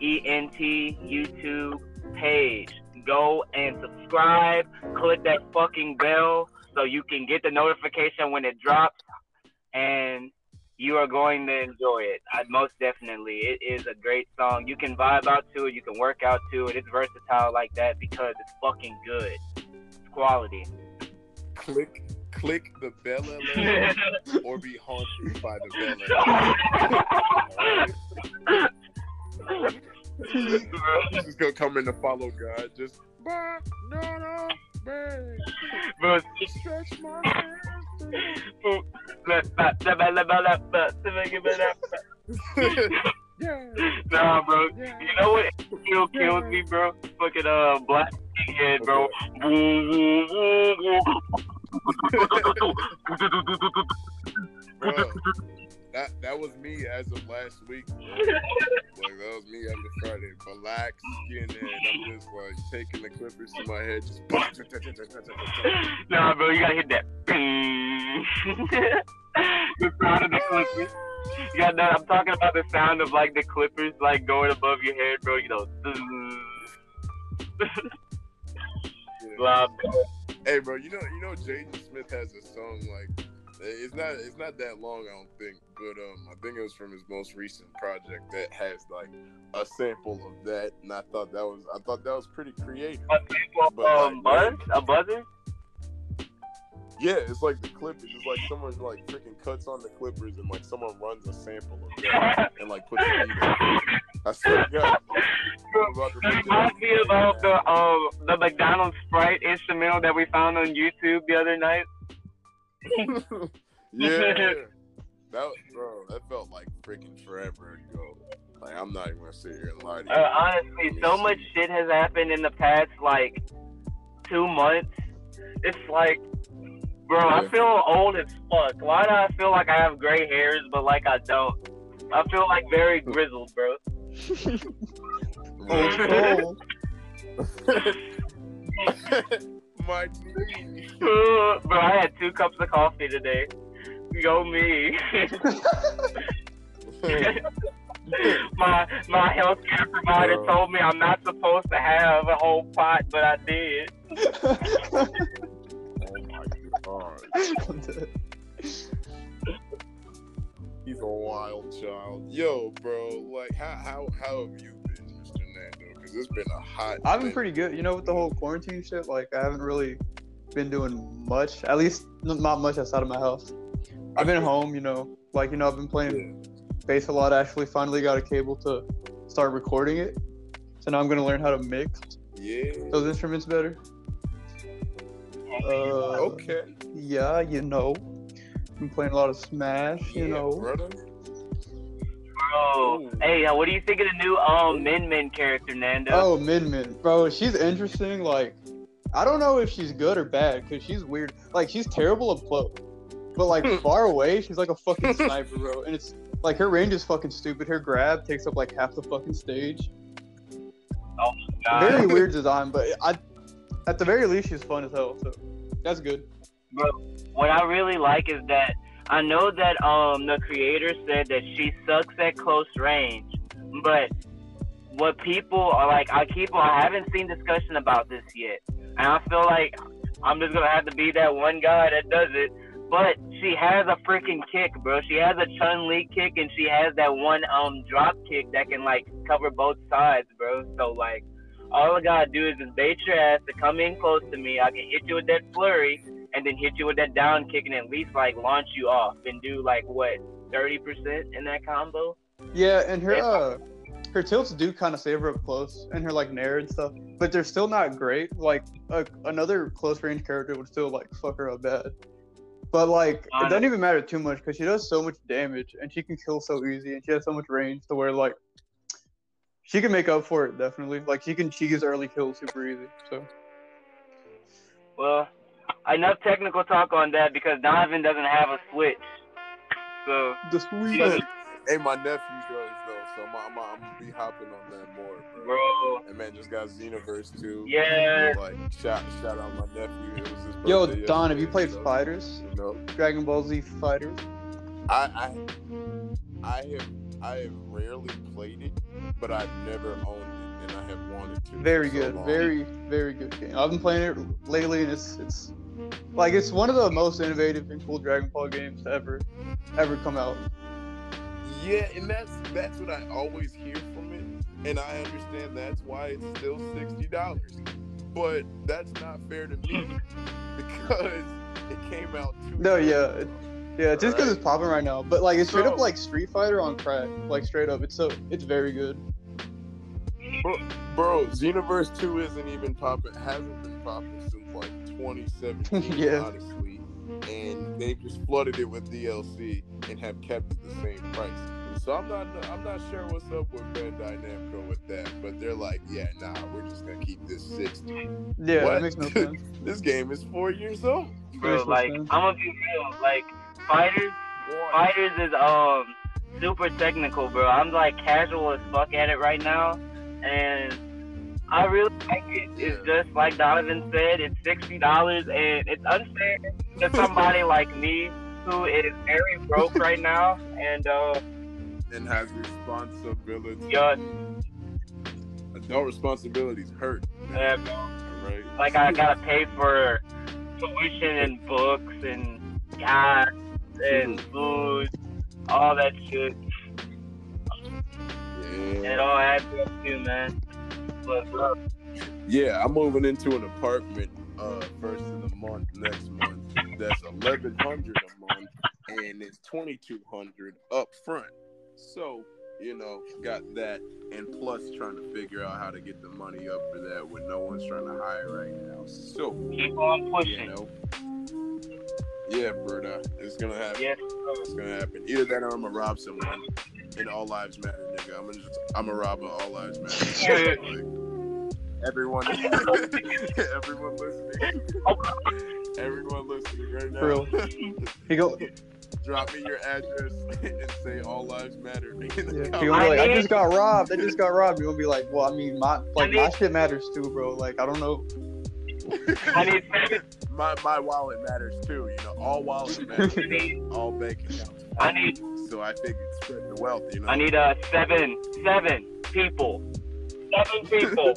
A: ENT YouTube page. Go and subscribe. Click that fucking bell so you can get the notification when it drops. And you are going to enjoy it. I, most definitely. It is a great song. You can vibe out to it. You can work out to it. It's versatile like that because it's fucking good. It's quality.
B: click click the bell [LAUGHS] or be haunted by the bell. This is gonna come in to follow God. Just bah, no, no, man.
A: Bro,
B: Stretch my hands.
A: Nah, bro. You know what still kills me, bro? Fucking uh, black head, bro. [LAUGHS]
B: Bro, that that was me as of last week. [LAUGHS] Like that was me as of Friday. Black skinhead. I'm just like taking the clippers to my head, just. [LAUGHS]
A: nah, bro, you gotta hit that. [LAUGHS] the sound of the clippers. You got that? I'm talking about the sound of like the clippers like going above your head, bro. You know. Blah, blah.
B: Hey, bro, you know, you know, Jaden Smith has a song like it's not, it's not that long, I don't think, but um, I think it was from his most recent project that has like a sample of that, and I thought that was, I thought that was pretty creative. But,
A: um,
B: like,
A: buzz? A buzzer?
B: Yeah, it's like the Clippers. It's like someone like freaking cuts on the Clippers, and like someone runs a sample of that [LAUGHS] and like puts it. in. I swear to God, I'm about to
A: It
B: look it
A: reminds me of uh, the um the McDonald's Sprite instrumental that we found on YouTube the other night. [LAUGHS]
B: yeah. That bro, that felt like freaking forever where it go. Like I'm not even gonna sit here and lie to you.
A: Uh, honestly, so much shit has happened in the past like two months. It's like, bro, I feel old as fuck. Why do I feel like I have gray hairs, but like I don't? I feel like very [LAUGHS] grizzled, bro.
B: Right. [LAUGHS]
C: Oh,
B: My knee. [LAUGHS]
A: bro, I had two cups of coffee today. Go me. [LAUGHS] my my healthcare provider
B: Bro.
A: told me I'm not supposed to have a whole pot, but I did.
B: oh my god. He's a wild child. Yo, bro, like how how how have you been, Mr. Nando? Because it's been a hot.
C: I've been
B: minute.
C: pretty good. You know, with the whole quarantine shit, like I haven't really been doing much. At least not much outside of my house. I've been home. You know, like you know, I've been playing bass a lot. Actually, finally got a cable to start recording it. So now I'm gonna learn how to mix
B: Yeah.
C: those instruments better. Uh,
B: Okay.
C: Yeah, you know. I've been playing a lot of Smash. You know.
B: brother.
A: Bro,
B: Ooh.
A: hey, uh, what do you think of the new um Min Min character, Nando?
C: Oh, Min Min, bro, she's interesting. Like, I don't know if she's good or bad because she's weird. Like, she's terrible up close, but like far away, she's like a fucking [LAUGHS] sniper, bro. And it's like her range is fucking stupid. Her grab takes up like half the fucking stage.
A: God.
C: Very [LAUGHS] weird design, but I, at the very least, she's fun as hell. So that's good.
A: Bro, what I really like is that I know that um the creator said that she sucks at close range, but what people are like, I keep I haven't seen discussion about this yet, and I feel like I'm just gonna have to be that one guy that does it. But she has a freaking kick, bro. She has a Chun Li kick, and she has that one um drop kick that can like cover both sides, bro. So like, all I gotta do is just bait your ass to come in close to me. I can hit you with that flurry, and then hit you with that down kick and at least like launch you off and do like what 30% in that combo.
C: Yeah, and her uh, her tilts do kind of save her up close, and her like nair and stuff. But they're still not great. Like a, another close range character would still like fuck her up bad. But like it doesn't even matter too much because she does so much damage and she can kill so easy and she has so much range to where like she can make up for it definitely. Like she can she gets early kills super easy. So
A: Well, enough technical talk on that because Donovan doesn't have a switch. So
C: the sweet.
A: Yeah.
B: Hey, my nephew does though, so I'm, I'm, I'm gonna be hopping on that more, bro.
A: bro,
B: And man just got Xenoverse too.
A: Yeah.
B: Like shout shout out my nephew. It was his
C: Yo,
B: birthday
C: Don, have you played
B: so,
C: Fighters?
B: You know,
C: Dragon Ball Z Fighters?
B: I I I have I have rarely played it, but I've never owned it, and I have wanted to.
C: Very
B: for so
C: good,
B: long.
C: very very good game. I've been playing it lately, and it's it's like it's one of the most innovative and cool Dragon Ball games to ever ever come out.
B: Yeah, and that's that's what I always hear from it, and I understand that's why it's still sixty dollars. But that's not fair to me [LAUGHS] because it came out two.
C: No, yeah,
B: ago.
C: Yeah, just because
B: Alright.
C: it's popping right now, but like it's straight up like Street Fighter on crack, like straight up. It's so it's very good.
B: Bro, Xenoverse 2 isn't even popping, hasn't been popping since like 2017, [LAUGHS]
C: Yeah.
B: honestly. And they've just flooded it with DLC and have kept it the same price. So I'm not I'm not sure what's up with Bandai Namco with that, but they're like, yeah, nah, we're just gonna keep this 60.
C: Yeah,
B: What?
C: that makes no [LAUGHS] sense.
B: This game is four years old.
A: bro,
C: Makes no
A: like
C: sense.
A: I'm gonna be real. Like fighters, fighters is um super technical, bro. I'm like casual as fuck at it right now, and I really like it. It's just like Donovan said, it's sixty dollars, and it's unfair to somebody [LAUGHS] like me who is very broke right now, and uh,
B: And has responsibility.
A: yeah,
B: Adult responsibilities hurt.
A: yeah, bro.
B: Right?
A: like I gotta pay for tuition and books and gas and food, all that shit. And it
B: Yeah.
A: all adds up too, man. But bro,
B: Yeah, I'm moving into an apartment uh first of the month next month. That's eleven hundred a month and it's twenty two hundred up front. So, you know, got that and plus trying to figure out how to get the money up for that when no one's trying to hire right now. So
A: keep on
B: you
A: pushing.
B: know. Yeah, Yeah, Berta. It's gonna happen.
A: Yes.
B: It's gonna happen. Either that or I'm gonna rob someone. And all lives matter, nigga. I'm gonna just I'm a robber. All lives matter. like, everyone, [LAUGHS] everyone listening, everyone listening right now.
C: For real. He go,
B: Drop me your address [LAUGHS] and say all lives matter. in the
C: yeah, he be like, I
A: I
C: just got robbed. I just got robbed. You gonna be like, well, I mean, my like my shit matters too, bro. Like, I don't know.
A: I need seven.
B: My my wallet matters too. You know, all wallets [LAUGHS] matter. All bank accounts.
A: I need.
B: So I figured spread the wealth. You know.
A: I need uh seven. Seven people. Seven people.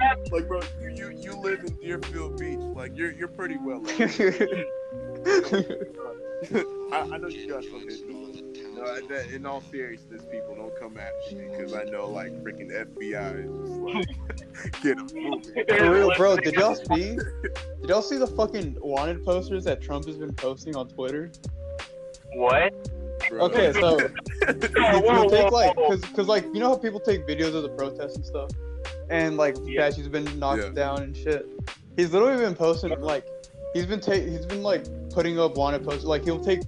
A: [LAUGHS]
B: like, bro, you, you you live in Deerfield Beach. Like, you're you're pretty well. [LAUGHS] I, I know you got some history. No, that, in all seriousness, people don't come after me because I know like freaking FBI is just like [LAUGHS] get them.
C: For real, bro. Did y'all see? Did y'all see the fucking wanted posters that Trump has been posting on Twitter?
A: What?
B: Bro.
C: Okay, so [LAUGHS]
A: Whoa,
C: he'll
A: whoa,
C: take
A: whoa,
C: like, cause, cause like you know how people take videos of the protests and stuff, and like
A: Yeah.
C: statues have been knocked
B: Yeah.
C: down and shit. He's literally been posting like, he's been ta- he's been like putting up wanted posters. Like he'll take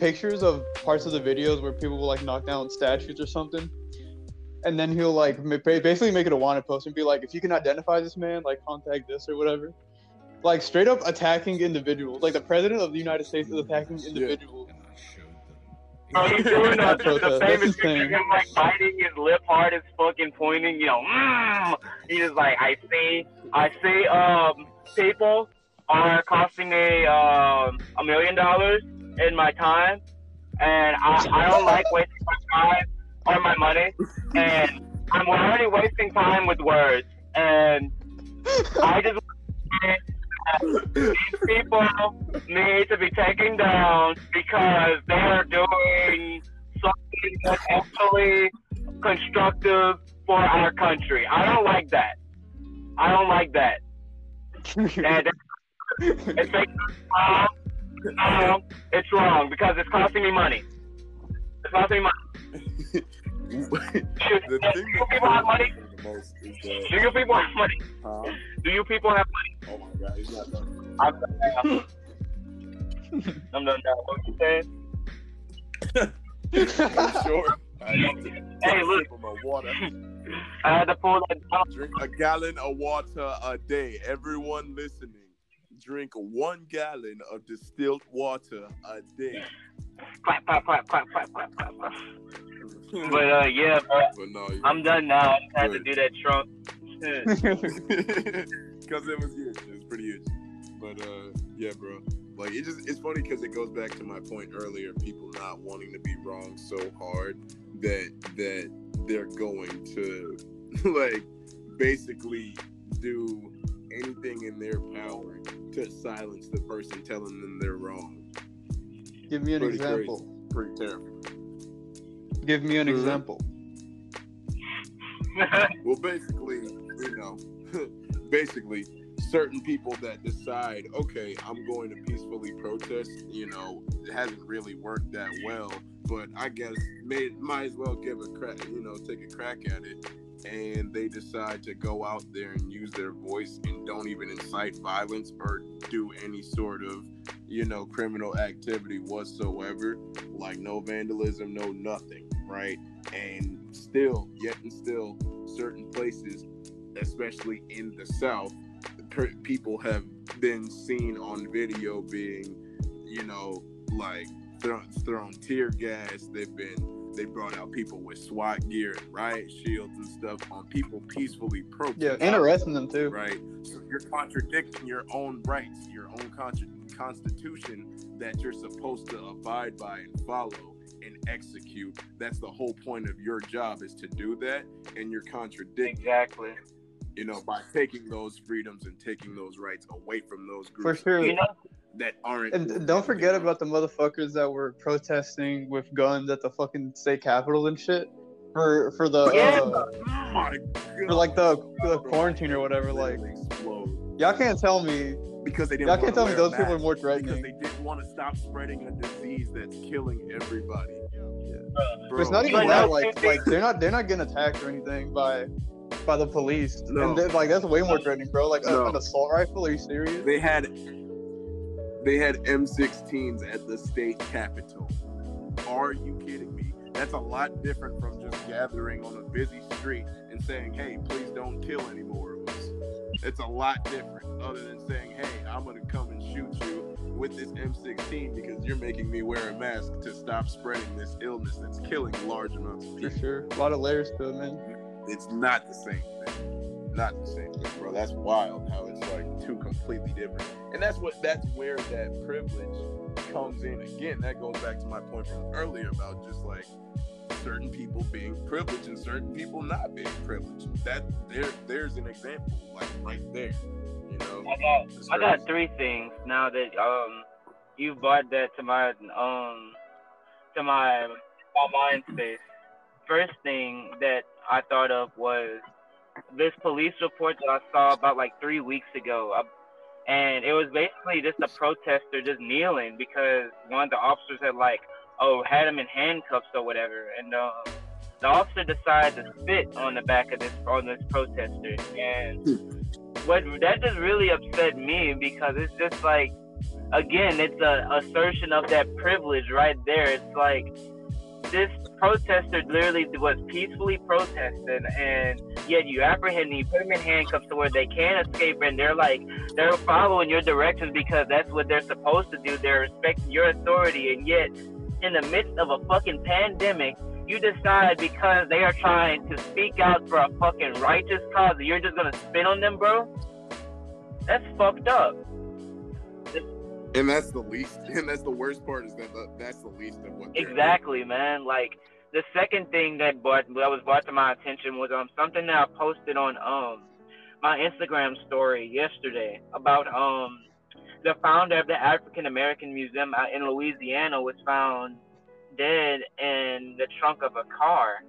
C: pictures of parts of the videos where people will like knock down statues or something, and then he'll like basically make it a wanted post and be like, if you can identify this man, like contact this or whatever. Like straight up attacking individuals. Like the president of the United States is attacking individuals.
A: Bro, he's doing [LAUGHS] the,
C: Not
A: the famous
C: insane.
A: picture of him like biting his lip hard as fucking pointing, you know, mm. he's just like, I see, I see, um, people are costing me, um, a million dollars in my time, and I, I don't like wasting my time or my money, and I'm already wasting time with words, and I just these people need to be taken down because they are doing something that's actually constructive for our country. I don't like that. I don't like that. [LAUGHS] And it's like, wrong. No, it's wrong because it's costing me money. It's costing me money. [LAUGHS]
B: the
A: Do you people have money?
B: most is that,
A: Do you people have money?
B: huh?
A: Do you people have money?
B: Oh my god, he's not done.
A: I'm done now. I'm done now. What you saying?
B: Sure? I
A: Hey, look.
B: My water.
A: I had to pull that down.
B: Drink a gallon of water a day. Everyone listening, drink one gallon of distilled water a day.
A: Clap, clap, clap, clap, clap, clap, clap, clap. But uh, yeah, bro,
B: but no,
A: I'm done now. I just had to do that shit. [LAUGHS]
B: because it was huge. It was pretty huge. But uh, yeah, bro. Like it just it's funny because it goes back to my point earlier. People not wanting to be wrong so hard that that they're going to [LAUGHS] like basically do anything in their power to silence the person telling them they're wrong.
C: Give me an
B: Pretty
C: example.
B: Pretty terrible.
C: Give me an
B: Mhm.
C: example. [LAUGHS]
B: Well, basically, you know, [LAUGHS] basically, certain people that decide, okay, I'm going to peacefully protest, you know, it hasn't really worked that well, but I guess may, might as well give a crack, you know, take a crack at it. And they decide to go out there and use their voice and don't even incite violence or do any sort of, you know, criminal activity whatsoever. Like no vandalism, no nothing, right? And still, yet and still, certain places, especially in the South, people have been seen on video being, you know, like thrown, thrown tear gas. They've been they brought out people with SWAT gear and riot shields and stuff on people peacefully protesting.
C: Yeah, and arresting them too.
B: Right. So you're contradicting your own rights, your own contra- constitution that you're supposed to abide by and follow and execute. That's the whole point of your job is to do that, and you're contradicting,
A: exactly.
B: you know, by taking those freedoms and taking those rights away from those groups.
C: For sure.
A: You know,
B: that aren't.
C: And don't forget about the motherfuckers that were protesting with guns at the fucking state capitol and shit for for the
A: Yeah.
C: uh,
B: Oh my
C: for like the, the quarantine or whatever. Like
B: explode.
C: y'all can't tell me
B: because they didn't.
C: y'all can't tell me those people are
B: masks,
C: more
B: because
C: threatening.
B: they didn't want to stop spreading a disease that's killing everybody.
C: But it's not even that. Like like they're not they're not getting attacked or anything by by the police.
B: No.
C: And like that's way more threatening, bro. Like
B: No.
C: an assault rifle. Are you serious?
B: They had They had M16s at the state capitol. Are you kidding me? That's a lot different from just gathering on a busy street and saying, "Hey, please don't kill any more of us." It's a lot different, other than saying, "Hey, I'm gonna come and shoot you with this M16 because you're making me wear a mask to stop spreading this illness that's killing large amounts of people."
C: For
B: people."
C: sure. A lot of layers to it, man.
B: It's not the same thing. Not the same thing, bro. That's wild how it's like two completely different. And that's what that's where that privilege comes in again. That goes back to my point from earlier about just like certain people being privileged and certain people not being privileged. That there there's an example like right there. You know.
A: I got, I got three things now that um you brought that to my um to my my mind space. First thing that I thought of was this police report that I saw about like three weeks ago, uh, and it was basically just a protester just kneeling because one of the officers had like oh had him in handcuffs or whatever, and um, the officer decided to spit on the back of this on this protester, and what that just really upset me because it's just like again it's a assertion of that privilege right there. It's like this protester literally was peacefully protesting and yet you apprehend them you put them in handcuffs to where they can't escape and they're like they're following your directions because that's what they're supposed to do they're respecting your authority and yet in the midst of a fucking pandemic you decide because they are trying to speak out for a fucking righteous cause you're just gonna spin on them, bro. That's fucked up.
B: And that's the least [LAUGHS] and that's the worst part is that the, that's the least of what they're doing.
A: Exactly, man. Like the second thing that brought that was brought to my attention was um something that I posted on um my Instagram story yesterday about um the founder of the African American Museum out in Louisiana was found dead in the trunk of a car,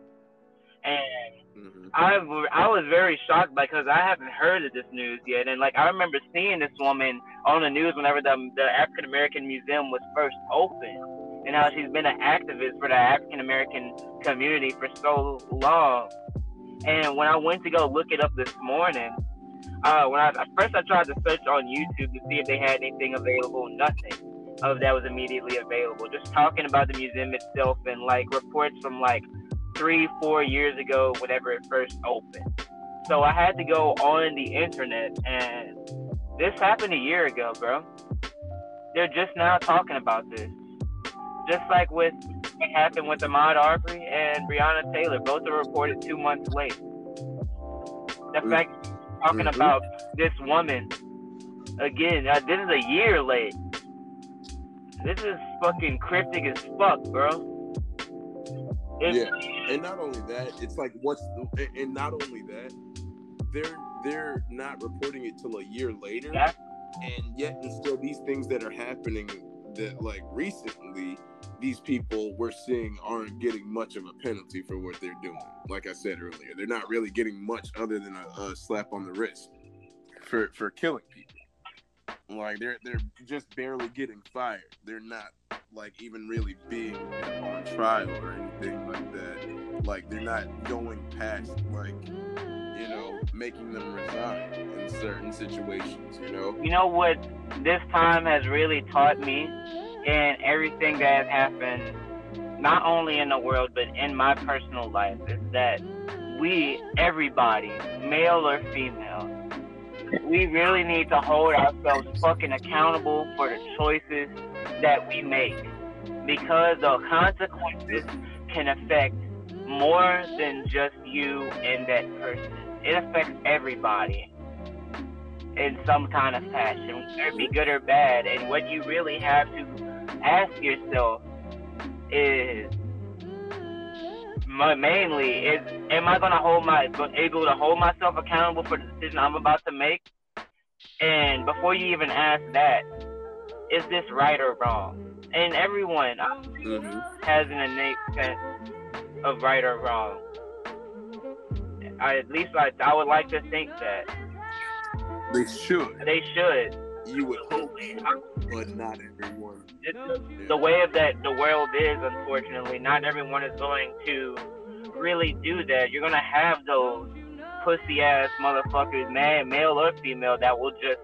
A: and
B: Mhm.
A: I I was very shocked because I haven't heard of this news yet, and like I remember seeing this woman on the news whenever the the African American Museum was first opened, and how she's been an activist for the African American community for so long. And when I went to go look it up this morning, uh, when I at first I tried to search on YouTube to see if they had anything available, nothing of that was immediately available. Just talking about the museum itself and like reports from like three, four years ago, whenever it first opened. So I had to go on the internet, and this happened a year ago, bro. They're just now talking about this. Just like with what happened with Ahmaud Arbery and Breonna Taylor, both are reported two months late. The
B: Mm.
A: fact talking
B: Mhm.
A: about this woman again, uh, this is a year late. This is fucking cryptic as fuck, bro. It's,
B: Yeah. And not only that, it's like what's the, and not only that, they're they're not reporting it till a year later,
A: Yeah.
B: and yet and still these things that are happening that like recently, these people we're seeing aren't getting much of a penalty for what they're doing. Like I said earlier, they're not really getting much other than a, a slap on the wrist for for killing people. Like they're they're just barely getting fired. They're not like even really being on trial or anything like that. Like they're not going past like you know making them resign in certain situations. You know.
A: you know what this time has really taught me and everything that has happened not only in the world but in my personal life is that we everybody male or female we really need to hold ourselves fucking accountable for the choices that we make because the consequences can affect more than just you and that person it affects everybody in some kind of fashion, whether it be good or bad. And what you really have to ask yourself is ma- mainly is am I gonna hold my able to hold myself accountable for the decision I'm about to make? And before you even ask that, is this right or wrong? And everyone
B: Mm-hmm.
A: has an innate sense of right or wrong. I, at least I, I would like to think that
B: They should.
A: they should.
B: You would hope, but not everyone.
A: The way that the world is, unfortunately, not everyone is going to really do that. You're gonna have those pussy ass motherfuckers, man, male or female, that will just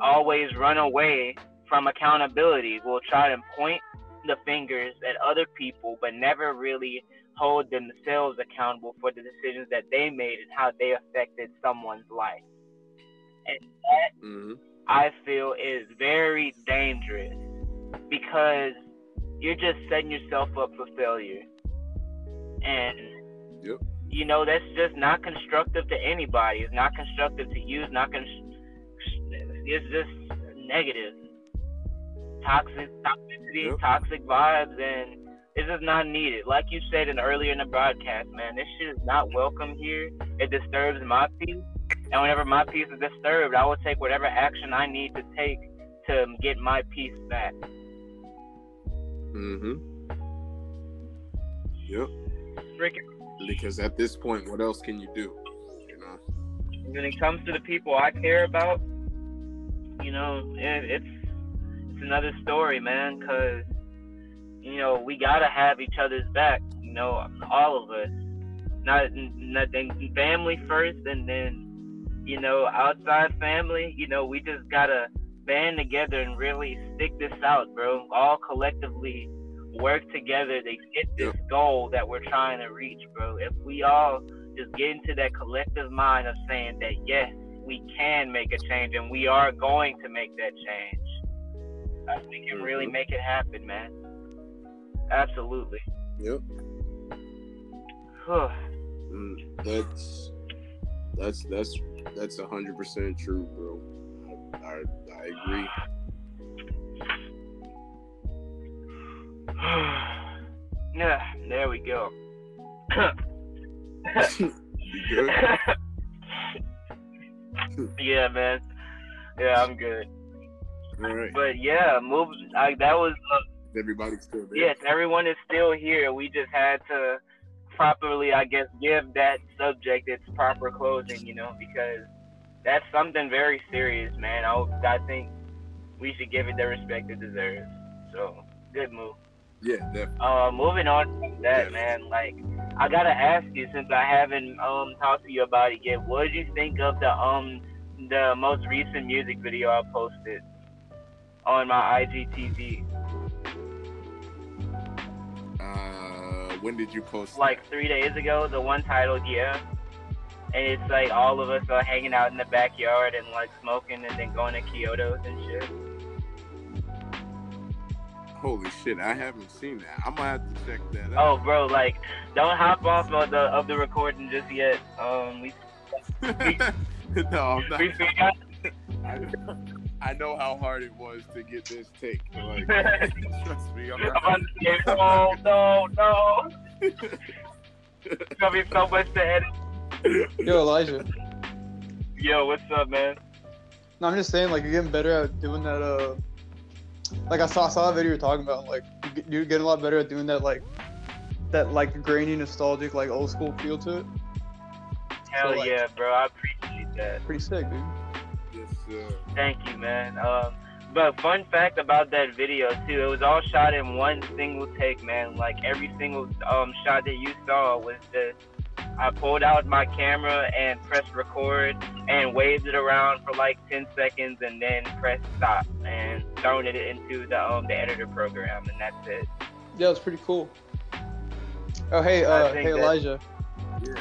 A: always run away from accountability. We'll try to point the fingers at other people, but never really hold themselves accountable for the decisions that they made and how they affected someone's life. And that
B: Mm-hmm.
A: I feel is very dangerous because you're just setting yourself up for failure. And
B: Yep.
A: you know that's just not constructive to anybody. It's not constructive to you. It's not con- It's just negative, toxic, toxicity,
B: Yep.
A: toxic vibes, and it's just not needed. Like you said in earlier in the broadcast, man, this shit is not welcome here. It disturbs my peace. And whenever my peace is disturbed, I will take whatever action I need to take to get my peace back.
B: Mm-hmm. Yep.
A: Freaking
B: Because at this point, what else can you do? You know.
A: when it comes to the people I care about, you know, it, it's it's another story, man. Cause you know we gotta have each other's back. You know, all of us. Not nothing. Family first, and then you know outside family. You know, we just gotta band together and really stick this out, bro. All collectively work together to get this goal that we're trying to reach, bro. If we all just get into that collective mind of saying that yes, we can make a change and we are going to make that change. I think we can really
B: Mhm.
A: make it happen, man. Absolutely.
B: Yep. Mm, that's that's that's that's a hundred percent true, bro. I, I I agree. [SIGHS]
A: yeah, there we go. [LAUGHS] [LAUGHS] [LAUGHS] Yeah, man. Yeah, I'm good.
B: All right.
A: But yeah, move. I, that was uh,
B: Everybody's still there.
A: yes. Everyone is still here. We just had to properly, I guess, give that subject its proper closing. You know, because that's something very serious, man. I, I think we should give it the respect it deserves. So good move.
B: Yeah, definitely.
A: Uh, moving on from that, man. Like, I gotta ask you since I haven't um talked to you about it yet. What did you think of the um the most recent music video I posted on my IGTV
B: Uh, when did you post?
A: like three days ago? The one titled "Yeah," and it's like all of us are hanging out in the backyard and like smoking and then going to Kyoto's and shit.
B: Holy shit, I haven't seen that. I'm gonna have to check that out.
A: Oh, bro, like don't hop off of the of the recording just yet. Um, we [LAUGHS]
B: no, I'm not.
A: we figured [LAUGHS]
B: I, I know how hard it was to get this take. [LAUGHS] Like, trust me, I'm
A: I'm
B: not.
A: about to say, oh no, no. It's gonna be so much to edit.
C: Yo, Elijah.
A: Yo, what's up, man?
C: No, I'm just saying, like, you're getting better at doing that. Uh, like I saw, I saw a video you're talking about. Like, you get- you're getting a lot better at doing that. Like, that like grainy, nostalgic, like old school feel to it.
A: Hell
C: So, like-
A: yeah, bro. I appreciate that.
C: Pretty sick, dude.
A: Thank you, man. Um, but fun fact about that video too, it was all shot in one single take, man. Like every single um shot that you saw was just I pulled out my camera and pressed record and waved it around for like 10 seconds and then pressed stop and thrown it into the um the editor program and that's it.
C: Yeah, it's pretty cool. Oh, hey, uh, hey, Elijah.
B: Yeah.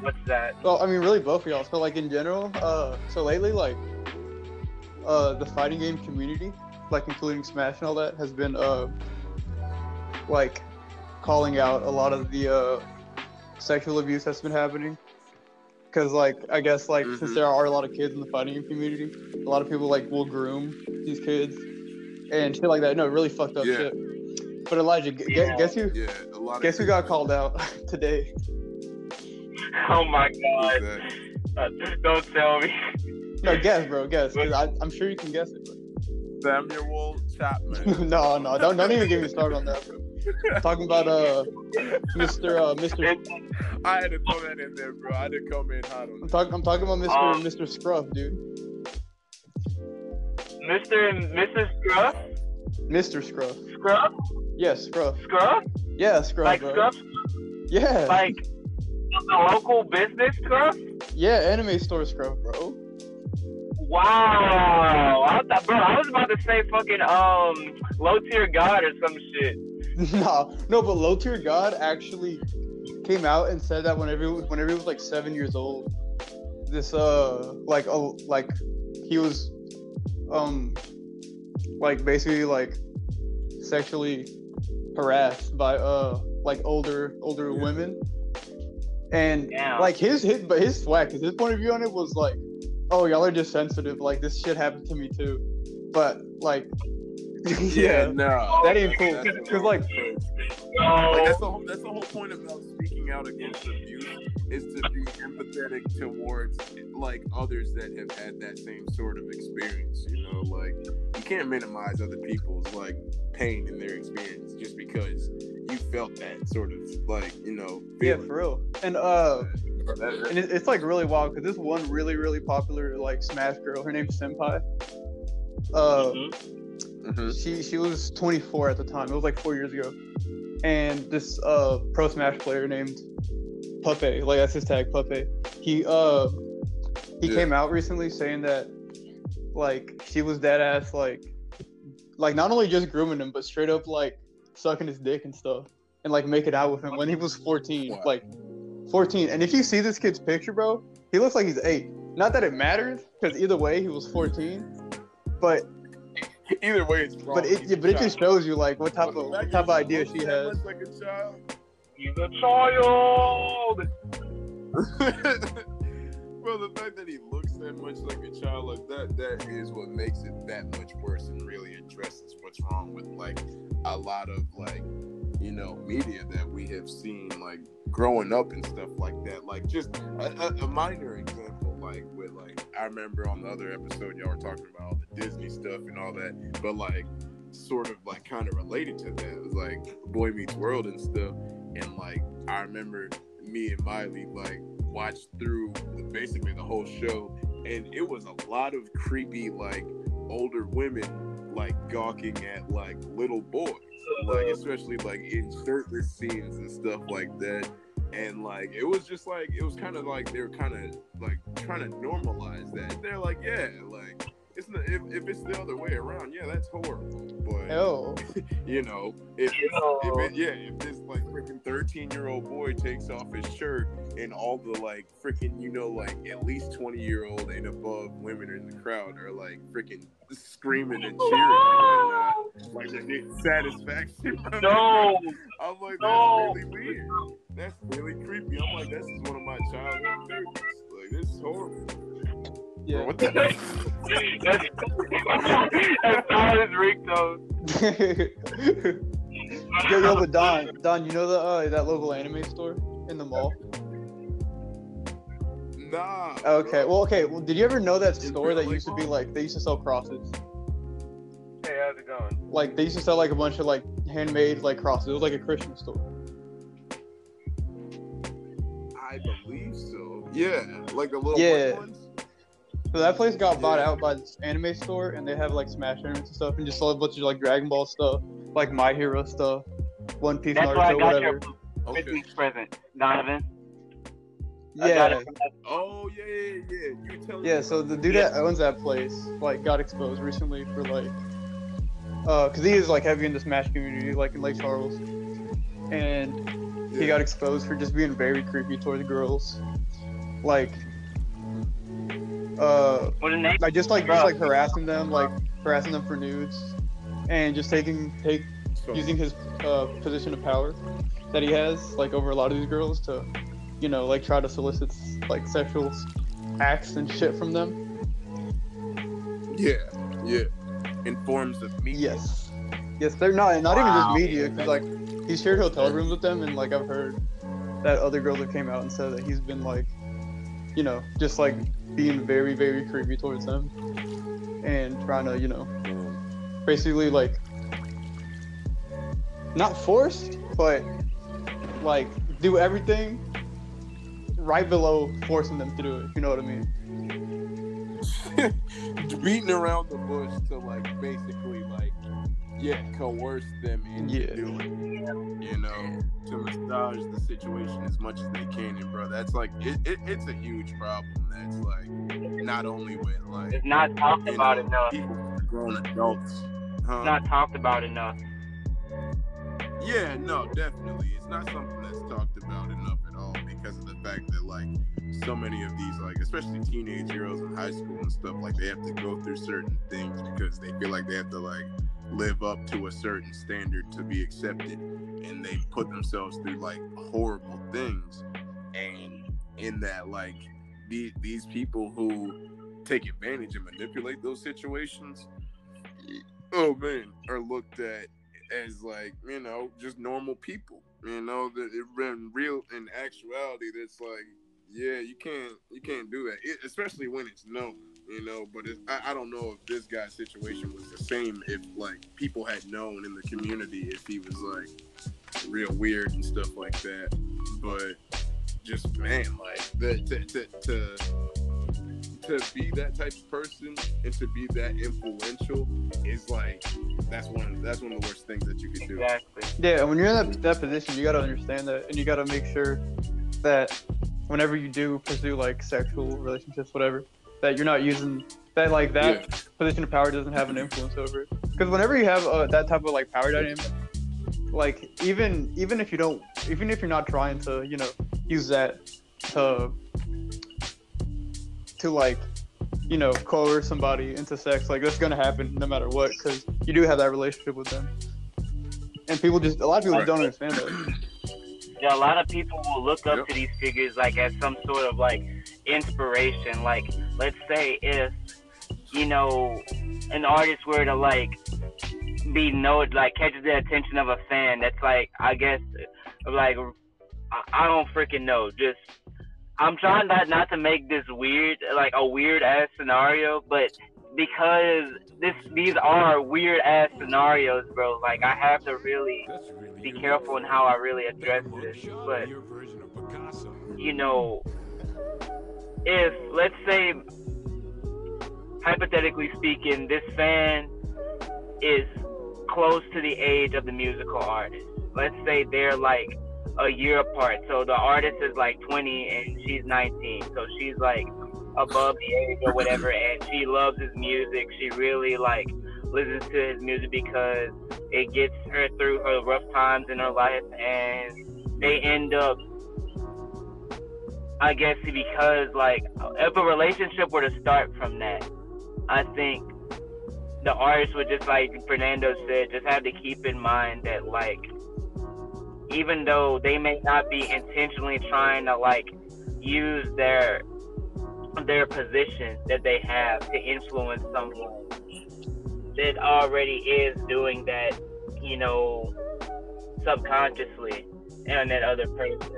A: What's that?
C: Well, I mean, really, both of y'all. So, like, in general, uh, so lately, like, uh, the fighting game community, like, including Smash and all that, has been, uh, like, calling out a lot of the, uh, sexual abuse that's been happening. Because, like, I guess, like, since
B: Mhm.
C: there are a lot of kids in the fighting game community, a lot of people, like, will groom these kids and shit like that. No, really fucked up
B: Yeah.
C: shit. But Elijah, gu- gu-
A: Yeah.
C: guess who?
B: Yeah, a lot.
C: Guess
B: of
C: who got called out [LAUGHS] today?
A: Oh my god.
B: that?
A: Uh, don't tell me.
C: No, guess, bro, guess. I, I'm sure you can guess it.
B: Samuel Chapman. [LAUGHS]
C: no, no, don't don't even get me started on that, bro. [LAUGHS] Talking about uh, Mr. Uh, Mr.
B: I had to throw that in there, bro. I had to come in hot on
C: I'm talking I'm talking about Mr.
A: Um,
C: Mr. Scruff, dude.
A: Mr. and Mrs. Scruff?
C: Mr. Scruff.
A: Scruff?
C: Yes, Scruff.
A: Scruff?
C: Yeah, Scruff,
A: Like
C: bro.
A: Scruff?
C: Yeah,
A: Like the local business Scruff?
C: yeah, anime store Scruff, bro.
A: Wow. I thought, bro, I was about to say fucking um low tier god or some shit. [LAUGHS]
C: no, no, but low tier god actually came out and said that whenever he was, whenever he was like seven years old, this uh like oh like he was um like basically like sexually harassed by uh like older older
B: Yeah.
C: women and
A: Damn.
C: like his his but his swag his point of view on it was like oh y'all are just sensitive. Like this shit happened to me too. But like [LAUGHS] yeah,
B: no.
C: that ain't cool because like
B: Like that's the whole that's the whole point about speaking out against abuse is to be empathetic towards like others that have had that same sort of experience. You know, like you can't minimize other people's like pain in their experience just because you felt that sort of like you know.
C: yeah
B: feeling.
C: for real and uh
B: That- that-
C: and it's like really wild because this one really really popular like smash girl her name's senpai uh
A: Mhm.
B: Mhm.
C: she she was 24 at the time it was like four years ago and this uh pro smash player named puppe like that's his tag puppe he uh he
B: Yeah.
C: came out recently saying that like she was dead ass like like not only just grooming him but straight up like sucking his dick and stuff and like making out with him when he was 14
B: What?
C: like 14 and if you see this kid's picture bro he looks like he's eight not that it matters because either way he was 14 but [LAUGHS]
B: Either way, it's wrong.
C: but it
B: He's a
C: but it just shows you like what type of what type of idea she has.
B: much like a child.
A: He's a child. [LAUGHS]
B: well, the fact that he looks that much like a child like that, that is what makes it that much worse and really addresses what's wrong with like a lot of like, you know, media that we have seen like growing up and stuff like that. Like just a, a, a minor example, like with like I remember on the other episode y'all were talking about all the Disney stuff and all that, but like sort of like kind of related to that. It was like Boy Meets World and stuff. And like I remember me and Miley like watched through basically the whole show, and it was a lot of creepy like older women like gawking at like little boys, like especially like in shirtless scenes and stuff like that. And like it was just like it was kind of like they were kind of like trying to normalize that. They're like, yeah, like it's not, if, if it's the other way around, yeah, that's horrible. But
C: Oh, [LAUGHS]
B: you know, if, if it, yeah, if this like freaking thirteen year old boy takes off his shirt and all the like freaking you know like at least twenty year old and above women in the crowd are like freaking screaming and cheering and whatnot, like they get satisfaction. [LAUGHS] From
A: No.
B: it. I'm like that's
A: No.
B: really weird. That's really creepy. I'm like this is one of my childhood favorites. Like this is horrible. Bro,
C: yeah.
B: what the heck?
A: That's that's how it's rigged though.
C: yo, yo, but Don, Don, you know the uh, that local anime store in the mall?
B: Nah.
C: Okay,
B: bro.
C: well, okay. Well, did you ever know that store that
B: life
C: used to be like they used to sell crosses?
A: Hey, how's it going?
C: Like they used to sell like a bunch of like handmade like crosses. It was like a Christian store.
B: I believe so. Yeah, like the little
C: Yeah.
B: ones.
C: So that place got bought
B: Yeah.
C: out by this anime store, and they have like Smash tournaments and stuff, and just sold a bunch of like Dragon Ball stuff, like My Hero stuff, One Piece,
A: That's where I
C: Naruto,
A: got
C: whatever.
A: your
B: Okay.
A: Christmas present, Donovan. I got
C: Yeah,
A: it
B: Oh yeah, yeah, yeah. You telling
C: yeah.
B: me
C: So the
B: that.
C: dude that owns that place like got exposed recently for like, uh, cause he is like heavy in the Smash community, like in Lake Charles, and he got exposed for just being very creepy towards girls, like, uh,
A: What's his name?
C: like just like
A: Bro.
C: just like harassing them, like harassing them for nudes, and just taking take
B: So-
C: using his uh, position of power that he has like over a lot of these girls to, you know, like try to solicit like sexual acts and shit from them.
B: Yeah, yeah. In forms of media.
C: Yes, yes, they're not not even just media because like he shared hotel rooms with them, and like I've heard that other girls that came out and said that he's been like, you know, just like being very very creepy towards them, and trying to you know basically like not forced, but like do everything right below forcing them to do it. You know what I mean? [LAUGHS]
B: beating around the bush to like basically like yeah, coerce them into
C: Yeah.
B: doing it, you know, to massage the situation as much as they can. And bro, that's like it, it, it's a huge problem. That's like not only with like
A: It's not talked
B: you
A: about
B: know,
A: enough.
B: people, grown adults. Huh?
A: It's not talked about enough.
B: Yeah, no, definitely. It's not something that's talked about enough at all because of the fact that like so many of these like especially teenage girls in high school and stuff like they have to go through certain things because they feel like they have to like live up to a certain standard to be accepted. And they put themselves through like horrible things. And in that like the, these people who take advantage and manipulate those situations oh man are looked at as like you know just normal people. You know that in real in actuality that's like yeah you can't you can't do that it, especially when it's known you know but it, I, I don't know if this guy's situation was the same if like people had known in the community if he was like real weird and stuff like that but just man like the, to, to, to to be that type of person and to be that influential is like that's one that's one of the worst things that you could do.
A: Exactly.
C: Yeah, when you're in that, that position, you gotta understand that, and you gotta make sure that whenever you do pursue like sexual relationships, whatever, that you're not using that like that
B: Yeah.
C: position of power doesn't have an influence over it. Because whenever you have uh, that type of like power dynamic, like even even if you don't, even if you're not trying to, you know, use that to to like you know coerce somebody into sex, like that's gonna happen no matter what, because you do have that relationship with them. And people just a lot of people
B: Right.
C: don't understand that.
A: Yeah, a lot of people will look up
B: Yep.
A: to these figures like as some sort of like inspiration. Like, let's say if you know an artist were to like be know like catches the attention of a fan, that's like I guess like I, I don't freaking know. Just I'm trying not not to make this weird like a weird ass scenario, but because this these are weird ass scenarios, bro. Like I have to really be careful in how I really address this. But you know, if let's say, hypothetically speaking, this fan is close to the age of the musical artist. Let's say they're like a year apart. So the artist is like 20 and she's 19. So she's like above the age or whatever, and she loves his music. She really like listens to his music because it gets her through her rough times in her life, and they end up, I guess, because like if a relationship were to start from that, I think the artist would just like Fernando said, just have to keep in mind that like even though they may not be intentionally trying to like use their their position that they have to influence someone that already is doing that, you know, subconsciously on that other person.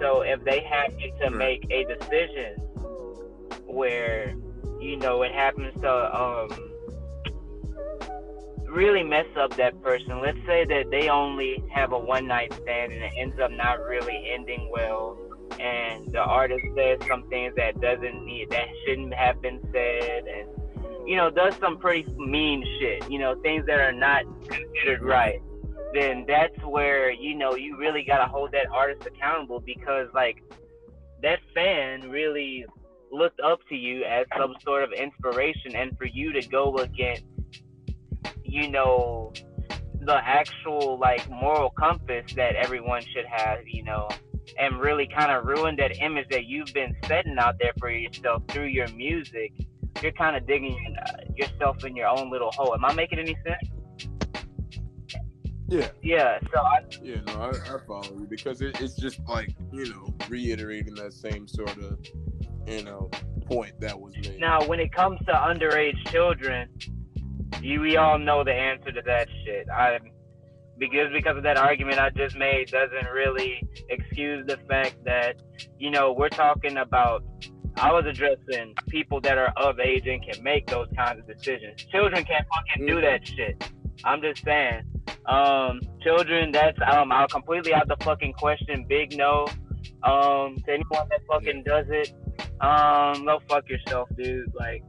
A: So if they happen to make a decision where, you know, it happens to um really mess up that person. Let's say that they only have a one night stand and it ends up not really ending well and the artist says some things that doesn't need that shouldn't have been said and you know does some pretty mean shit you know things that are not considered right then that's where you know you really got to hold that artist accountable because like that fan really looked up to you as some sort of inspiration and for you to go against you know the actual like moral compass that everyone should have you know and really kind of ruin that image that you've been setting out there for yourself through your music, you're kind of digging uh, yourself in your own little hole. Am I making any sense?
B: Yeah,
A: Yeah. So I,
B: yeah, no, I, I follow you because it, it's just like you know reiterating that same sort of you know point that was made.
A: now, when it comes to underage children, you we all know the answer to that shit. I because because of that argument I just made doesn't really excuse the fact that you know we're talking about. I was addressing people that are of age and can make those kinds of decisions. Children can't fucking do that shit. I'm just saying. Um, children, that's um, I'll completely out the fucking question. Big no. Um, to anyone that fucking does it, um, go fuck yourself, dude. Like,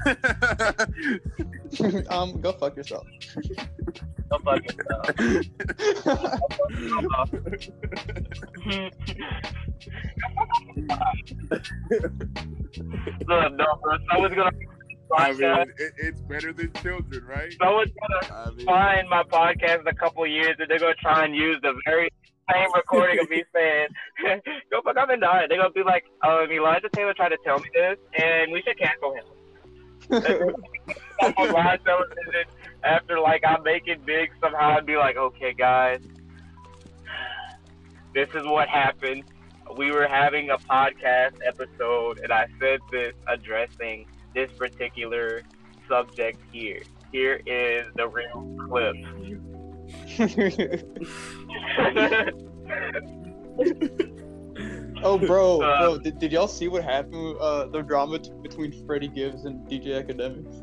A: [LAUGHS]
C: um, go fuck yourself.
A: Go fuck yourself. [LAUGHS] Look, no, bro. Someone's gonna
B: I mean, it, it's better than children, right?
A: Someone's gonna
B: I mean,
A: find my podcast in a couple years, and they're gonna try and use the very same recording of me [LAUGHS] saying, "Go fuck up and die." They're gonna be like, "Um, Elijah Taylor tried to tell me this, and we should cancel him." On live television after like I make it big somehow I'd be like, okay guys, this is what happened. We were having a podcast episode and I said this addressing this particular subject here. Here is the real clip. [LAUGHS] [LAUGHS]
C: oh, [LAUGHS] bro,
A: Uh,
C: bro, did, did y'all see what happened? Uh, the drama t- between Freddie Gibbs and DJ Akademiks.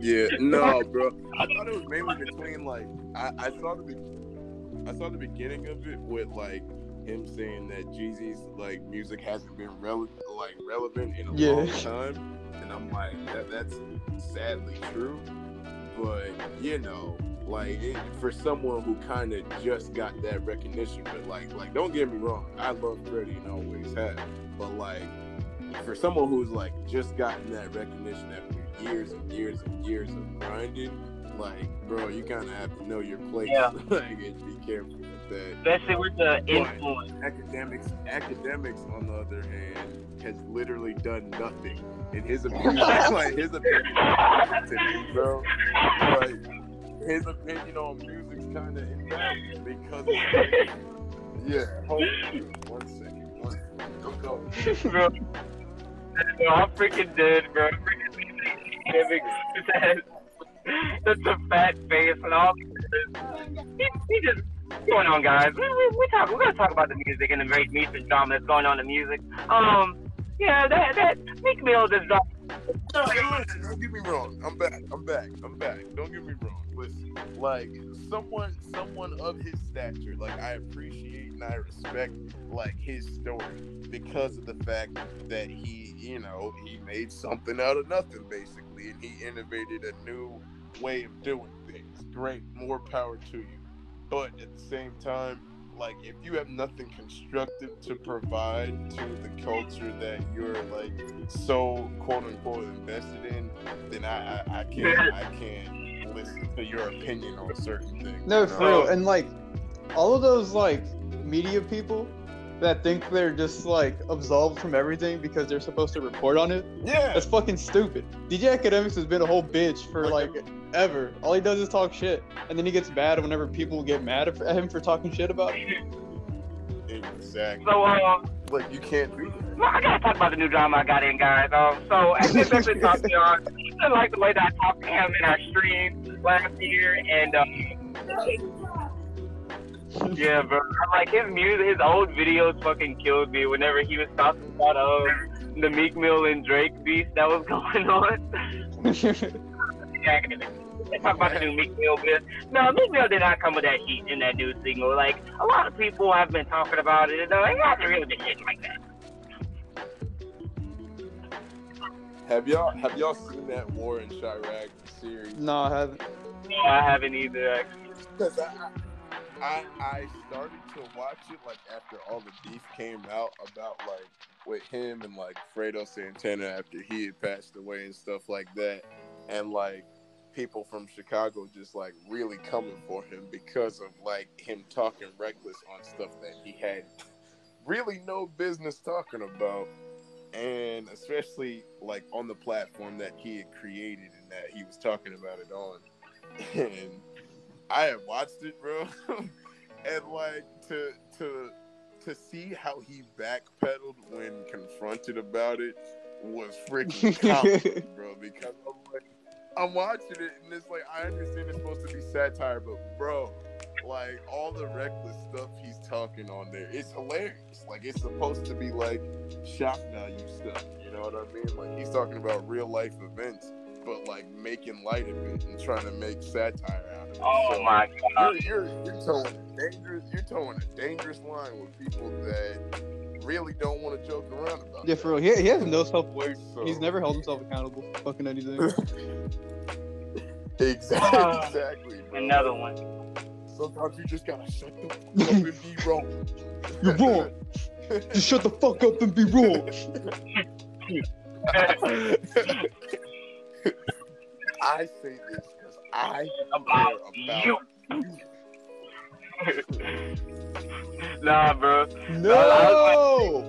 B: Yeah, no, [LAUGHS] bro. I thought it was mainly between like I, I saw the be- I saw the beginning of it with like him saying that Jeezy's like music hasn't been rele- like relevant in a
C: Yeah.
B: long time, and I'm like that that's sadly true. But you know, like it, for someone who kind of just got that recognition, but like like don't get me wrong, I love Freddie and always have, but like for someone who's like just gotten that recognition after years and years and years of grinding, like bro, you kind of have to know your place.
A: Yeah. [LAUGHS]
B: like and be careful with that.
A: Especially with the influence.
B: Akademiks, Akademiks, on the other hand, has literally done nothing. In his opinion, [LAUGHS] like his opinion, to me, bro, like his opinion on music's kind of invalid because, yeah. Hold one second, one second. Go, go.
A: bro. Bro, I'm freaking dead, bro. Freaking giving a fat face and all. He, he just what's going on, guys. We, we, we talk. We're gonna talk about the music and the very recent drama that's going on in music. Um, yeah, that that Meek Mill just dropped.
B: No, listen, don't get me wrong. I'm back. I'm back. I'm back. Don't get me wrong. Listen, like someone, someone of his stature, like I appreciate and I respect like his story because of the fact that he, you know, he made something out of nothing basically, and he innovated a new way of doing things. Great, more power to you. But at the same time, like if you have nothing constructive to provide to the culture that you're like so quote unquote invested in, then I I, I can't I can't listen to your opinion on certain things.
C: No,
B: you
C: for
B: know?
C: real. And like, all of those like media people that think they're just like absolved from everything because they're supposed to report on it.
B: Yeah,
C: That's fucking stupid. DJ Akademiks has been a whole bitch for like ever. All he does is talk shit, and then he gets mad whenever people get mad at him for talking shit about him.
B: exactly.
A: So um,
B: Like you can't do that.
A: well, I gotta talk about the new drama I got in, guys. Um, so as this has been talked to on, I like the way that I talked to him in our stream last year, and um, yeah, bro, like his music, his old videos fucking killed me. Whenever he was talking about um the Meek Mill and Drake beef that was [LAUGHS] going on. [LAUGHS] Yeah, Let's talk about the new Meek Mill bit. No, Meek Mill did not come with that heat in that new single. Like a lot of people have been talking about it, and uh, it hasn't really been hitting like that.
B: Have y'all have y'all seen that War in Chiraq series?
C: no, I haven't.
A: No, I haven't either. Actually.
B: Because I, I I started to watch it like after all the beef came out about like with him and like Fredo Santana after he had passed away and stuff like that, and like people from Chicago just like really coming for him because of like him talking reckless on stuff that he had really no business talking about and especially like on the platform that he had created and that he was talking about it on and I have watched it, bro, [LAUGHS] and like to to to see how he backpedaled when confronted about it was freaking [LAUGHS] comical, bro. Because I'm like, I'm watching it and it's like I understand it's supposed to be satire, but bro, like all the reckless stuff he's talking on there, it's hilarious. Like it's supposed to be like shock value stuff. You know what I mean? Like he's talking about real life events but like making light of it and trying to make satire out of it.
A: Oh
B: So,
A: my god.
B: You're, you're, you're towing a dangerous you're towing a dangerous line with people that really don't want to joke around about.
C: Yeah,
B: that.
C: for real. He, he has no self awareness.
B: So-
C: He's never held himself accountable for fucking anything. [LAUGHS]
B: Exactly.
A: Ah,
B: exactly. Bro.
A: Another one.
B: Sometimes you just gotta shut the [LAUGHS] fuck up and be wrong.
C: You're wrong. Just shut the fuck up and be wrong. [LAUGHS]
B: I say this because I
A: About
B: care
A: you.
B: About [LAUGHS]
A: Nah, bro.
C: No!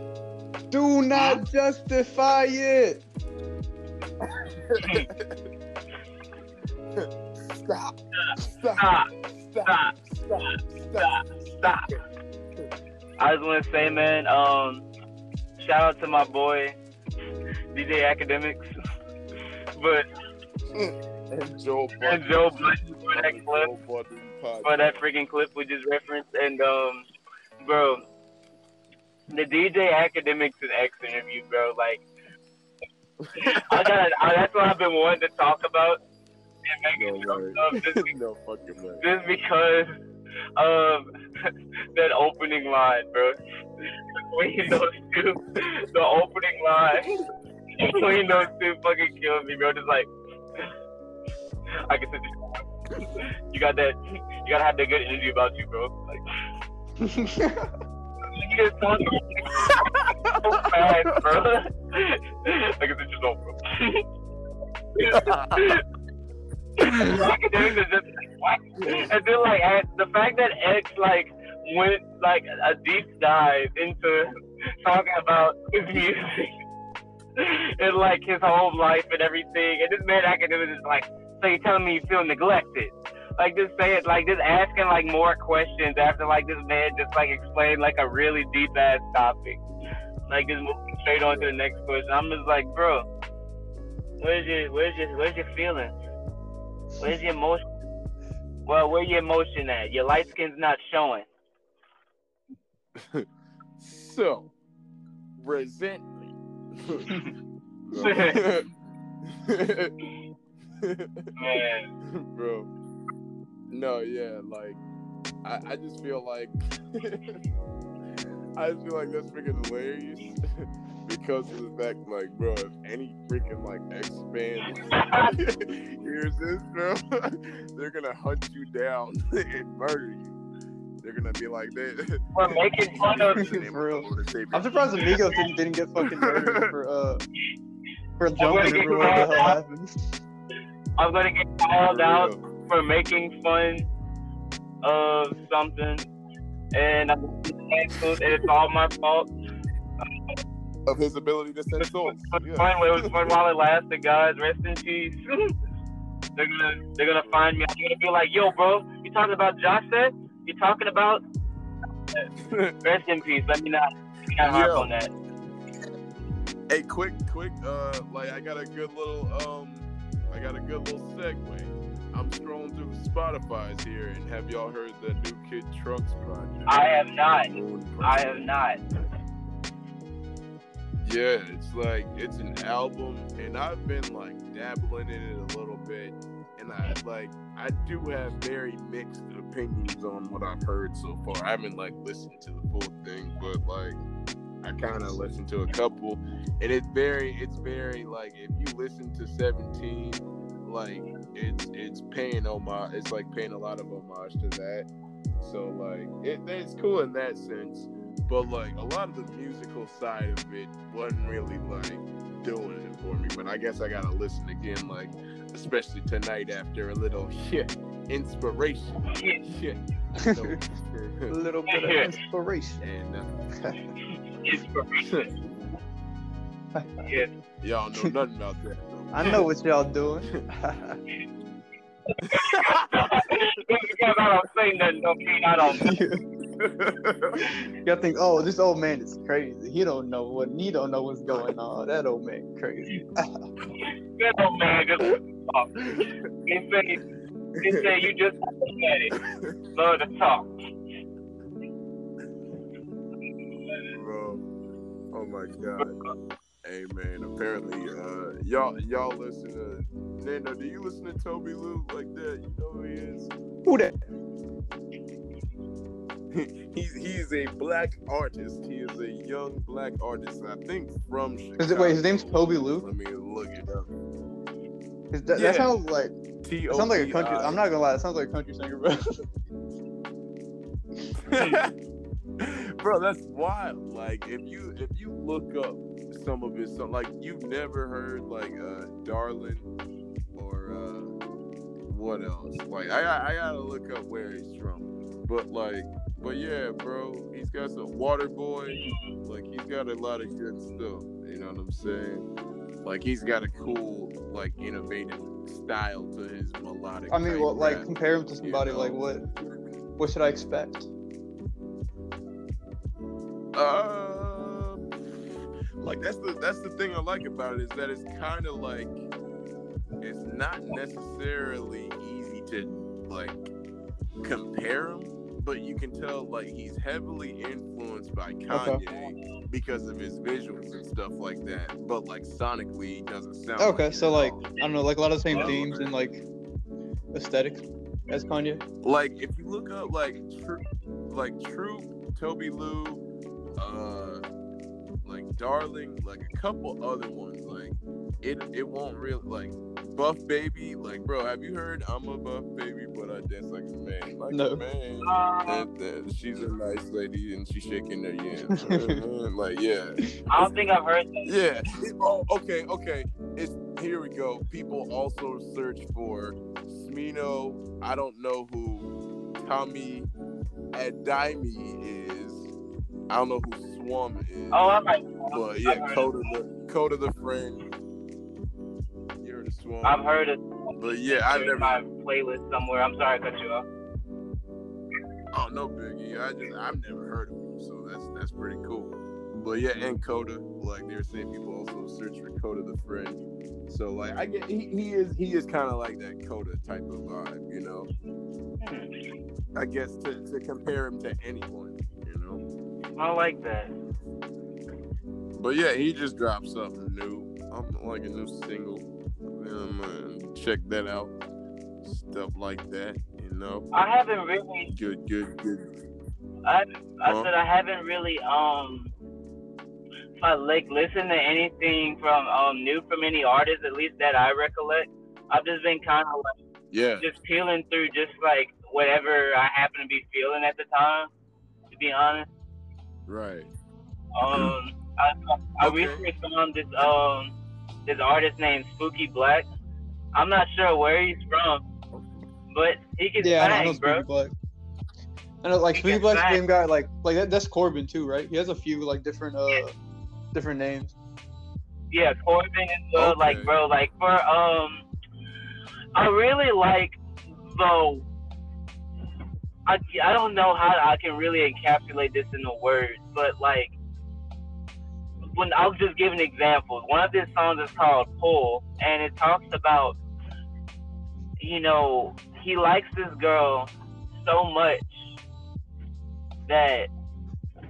C: Do not justify it.
B: stop. Stop.
A: Stop.
B: Stop. Stop. Stop.
A: Stop. I just want to say, man, um, shout out to my boy, DJ Akademiks. [LAUGHS] But,
B: And Joe
A: and Joe Budden for that clip.
B: Joe Budden podcast.
A: for that freaking clip we just referenced. And um, bro, the DJ Akademiks and X interview, bro. Like, I got that's what I've been wanting to talk about and
B: No
A: make up just, [LAUGHS] be-
B: no fucking way.
A: just because of [LAUGHS] that opening line, bro. Between those two, the opening line [LAUGHS] between those two fucking killed me, bro. Just like. I can sit you got that you gotta have that good energy about you, bro. Like you just talk so fast, bro. I can sit your bro. Akademiks is just like, what? And then like the fact that X like went like a deep dive into talking about his music and like his whole life and everything, and this man academic is just like, so you're telling me you feel neglected? Like just say it, like just asking like more questions after like this man just like explained like a really deep ass topic, like just moving straight on to the next question. I'm just like, bro, where's your where's your where's your feelings? Where's your emotion? Well, where your emotion at? Your light skin's not showing. [LAUGHS]
B: So, resentment. [LAUGHS] [LAUGHS]
A: Man, [LAUGHS]
B: Bro. No, yeah, like I, I just feel like [LAUGHS] I just feel like that's freaking hilarious [LAUGHS] because of the fact like bro, if any freaking like X fan hears this, bro, they're gonna hunt you down and murder you. They're gonna be like that.
A: we're making fun of.
C: For real. I'm surprised Amigos didn't, didn't get fucking murdered for uh for jumping
A: get
C: the hell
A: called
C: happened.
A: I'm gonna get called out for making fun of something, and I'm canceled, and it's all my fault.
B: of his ability to send
A: It was
B: souls.
A: fun,
B: Yeah.
A: fun- it was fun while it lasted, guys. Rest in peace. [LAUGHS] they're gonna they're gonna find me. I'm gonna be like, yo, bro, you talking about Josh? You talking about? [LAUGHS] Rest in peace. Let me not let me not harp on that.
B: Hey, quick, quick, uh, like I got a good little, um, I got a good little segue. I'm scrolling through the Spotify's here, and have y'all heard the new Kid Trunks project?
A: I have not. I have not.
B: Yeah, it's like it's an album, and I've been like dabbling in it a little bit, and I like I do have very mixed opinions on what I've heard so far. I haven't like listened to the full thing, but like I kind of listened to a couple, and it's very it's very like if you listen to Seventeen, like it's it's paying homage. It's like paying a lot of homage to that. So like it, it's cool in that sense but like a lot of the musical side of it wasn't really like doing it for me. But I guess I gotta listen again, like especially tonight after a little [LAUGHS] shit inspiration. Shit. [LAUGHS] [LAUGHS]
C: a
B: So,
C: little bit of inspiration.
B: and uh,
A: Inspiration. Yeah.
B: y'all know nothing about that. Though.
C: I know what y'all doing.
A: Because I don't say nothing don't mean I don't.
C: Y'all think, oh, this old man is crazy. He don't know what he don't know what's going on. That old man crazy. [LAUGHS]
A: Good old man just talk. He say, he say you just pathetic. Love to talk.
B: My god. Hey man, apparently uh y'all y'all listen to Nando, do you listen to Toby Lou like that? You know who he is?
C: Who that? [LAUGHS]
B: he's he's a black artist. He is a young black artist. I think from Chicago.
C: Is it, wait, his name's Toby Lou.
B: Let me look it up.
C: Is that,
B: Yeah.
C: that sounds like
B: T
C: it sounds like a country. I'm not gonna lie, it sounds like a country singer, bro. [LAUGHS] [LAUGHS]
B: Bro, that's wild. Like if you if you look up some of his song, like you've never heard like uh Darlin or uh what else? Like I I gotta look up where he's from. But like but yeah, bro, he's got some Water Boy. Like he's got a lot of good stuff. You know what I'm saying? Like he's got a cool, like innovative style to his melodic.
C: I mean, well, like
B: rap,
C: compare him to
B: you
C: somebody.
B: know?
C: Like what? What should I expect?
B: Uh, like that's the that's the thing I like about it is that it's kind of like it's not necessarily easy to like compare him, but you can tell like he's heavily influenced by Kanye because of his visuals and stuff like that. But like sonically, he doesn't sound.
C: Okay,
B: like
C: so like. I don't know, like a lot of the same
B: Yeah.
C: themes and like aesthetic as Kanye.
B: like if you look up like Troop, like Troop, Toby Lou, uh, like Darling, like a couple other ones, like it it won't really like Buff Baby, like bro, have you heard I'm a Buff Baby, but I dance like a man, like
C: No.
B: a man. And, uh, she's a nice lady and she's shaking her yams. [LAUGHS] Like yeah,
A: I don't think I've heard that.
B: yeah. It- oh, okay, okay. It's here we go. People also search for Smino. I don't know who Tommy Adimi is. I don't know who Swum is.
A: Oh, I might.
B: but yeah, Kota the Kota the friend. You heard of Swum?
A: I've heard it
B: But yeah, I never.
A: my playlist somewhere. I'm sorry to cut you off.
B: Oh no, Biggie. I just I've never heard of him, so that's that's pretty cool. But yeah, and Kota, like they were saying, people also search for Kota the friend. So like I get he, he is he is kind of like that Kota type of vibe, you know. Hmm. I guess to, to compare him to anyone.
A: I like that.
B: But yeah, he just dropped something new. I'm like a new single. Um, check that out. Stuff like that, you know.
A: I haven't really.
B: Good, good, good.
A: I I
B: Huh?
A: said I haven't really um. I like listen to anything from um new from any artist at least that I recollect. I've just been kind of like
B: Yeah.
A: just peeling through just like whatever I happen to be feeling at the time. To be honest,
B: Right.
A: um, I I
B: Okay.
A: recently found this um this artist named Spooky Black. I'm not sure where he's from, but he can
C: Yeah, I know- I know
A: bro.
C: Spooky Black. I know, like
A: He
C: Spooky
A: can
C: Black's the
A: sing.
C: same guy. Like, like that, that's Corbin too, right? He has a few like different, uh, different names.
A: Yeah, Corbin as well.
B: Okay.
A: Like, bro, like for um, I really like though. I I don't know how I can really encapsulate this in the words, but like when I'll just give an example. One of his songs is called "Pull," and it talks about you know he likes this girl so much that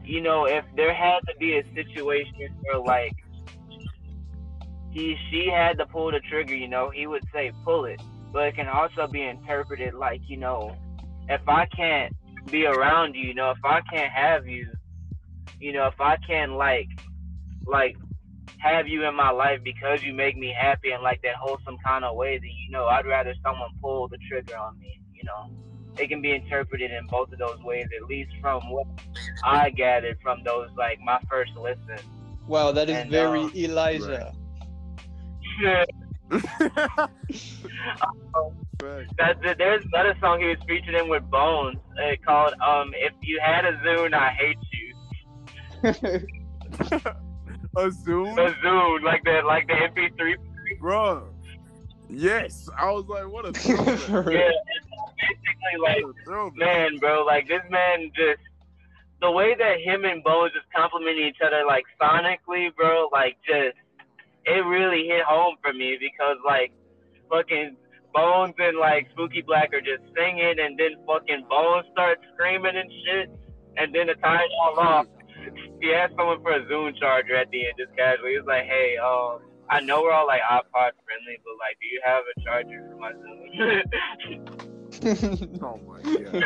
A: you know if there had to be a situation where like he she had to pull the trigger, you know, he would say pull it. But it can also be interpreted like, you know, if I can't be around you, you know, if I can't have you, you know, if I can't like like have you in my life because you make me happy in like that wholesome kind of way, then you know, I'd rather someone pull the trigger on me, you know. It can be interpreted in both of those ways, at least from what I gathered from those like my first listen.
C: Wow, that is
A: And,
C: very
A: uh,
C: Elijah. [LAUGHS] [LAUGHS]
B: Fact.
A: That's it. There's another song he was featured in with Bones uh, called um "If You Had a Zune, I Hate You." [LAUGHS]
B: A Zoom,
A: A Zune, like the like the MP3.
B: bro. Yes, I was like, what a [LAUGHS] throwback.
A: Yeah, basically like
B: What
A: man, bro. Like this man just the way that him and Bones just complimenting each other like sonically, bro. Like just it really hit home for me because like fucking Bones and like Spooky Black are just singing, and then fucking Bones starts screaming and shit, and then to tie it all off, he asked someone for a Zune charger at the end, just casually. He was like, "Hey, um, I know we're all like iPod friendly, but like, do you have a charger for my Zune?" [LAUGHS]
B: Oh my god.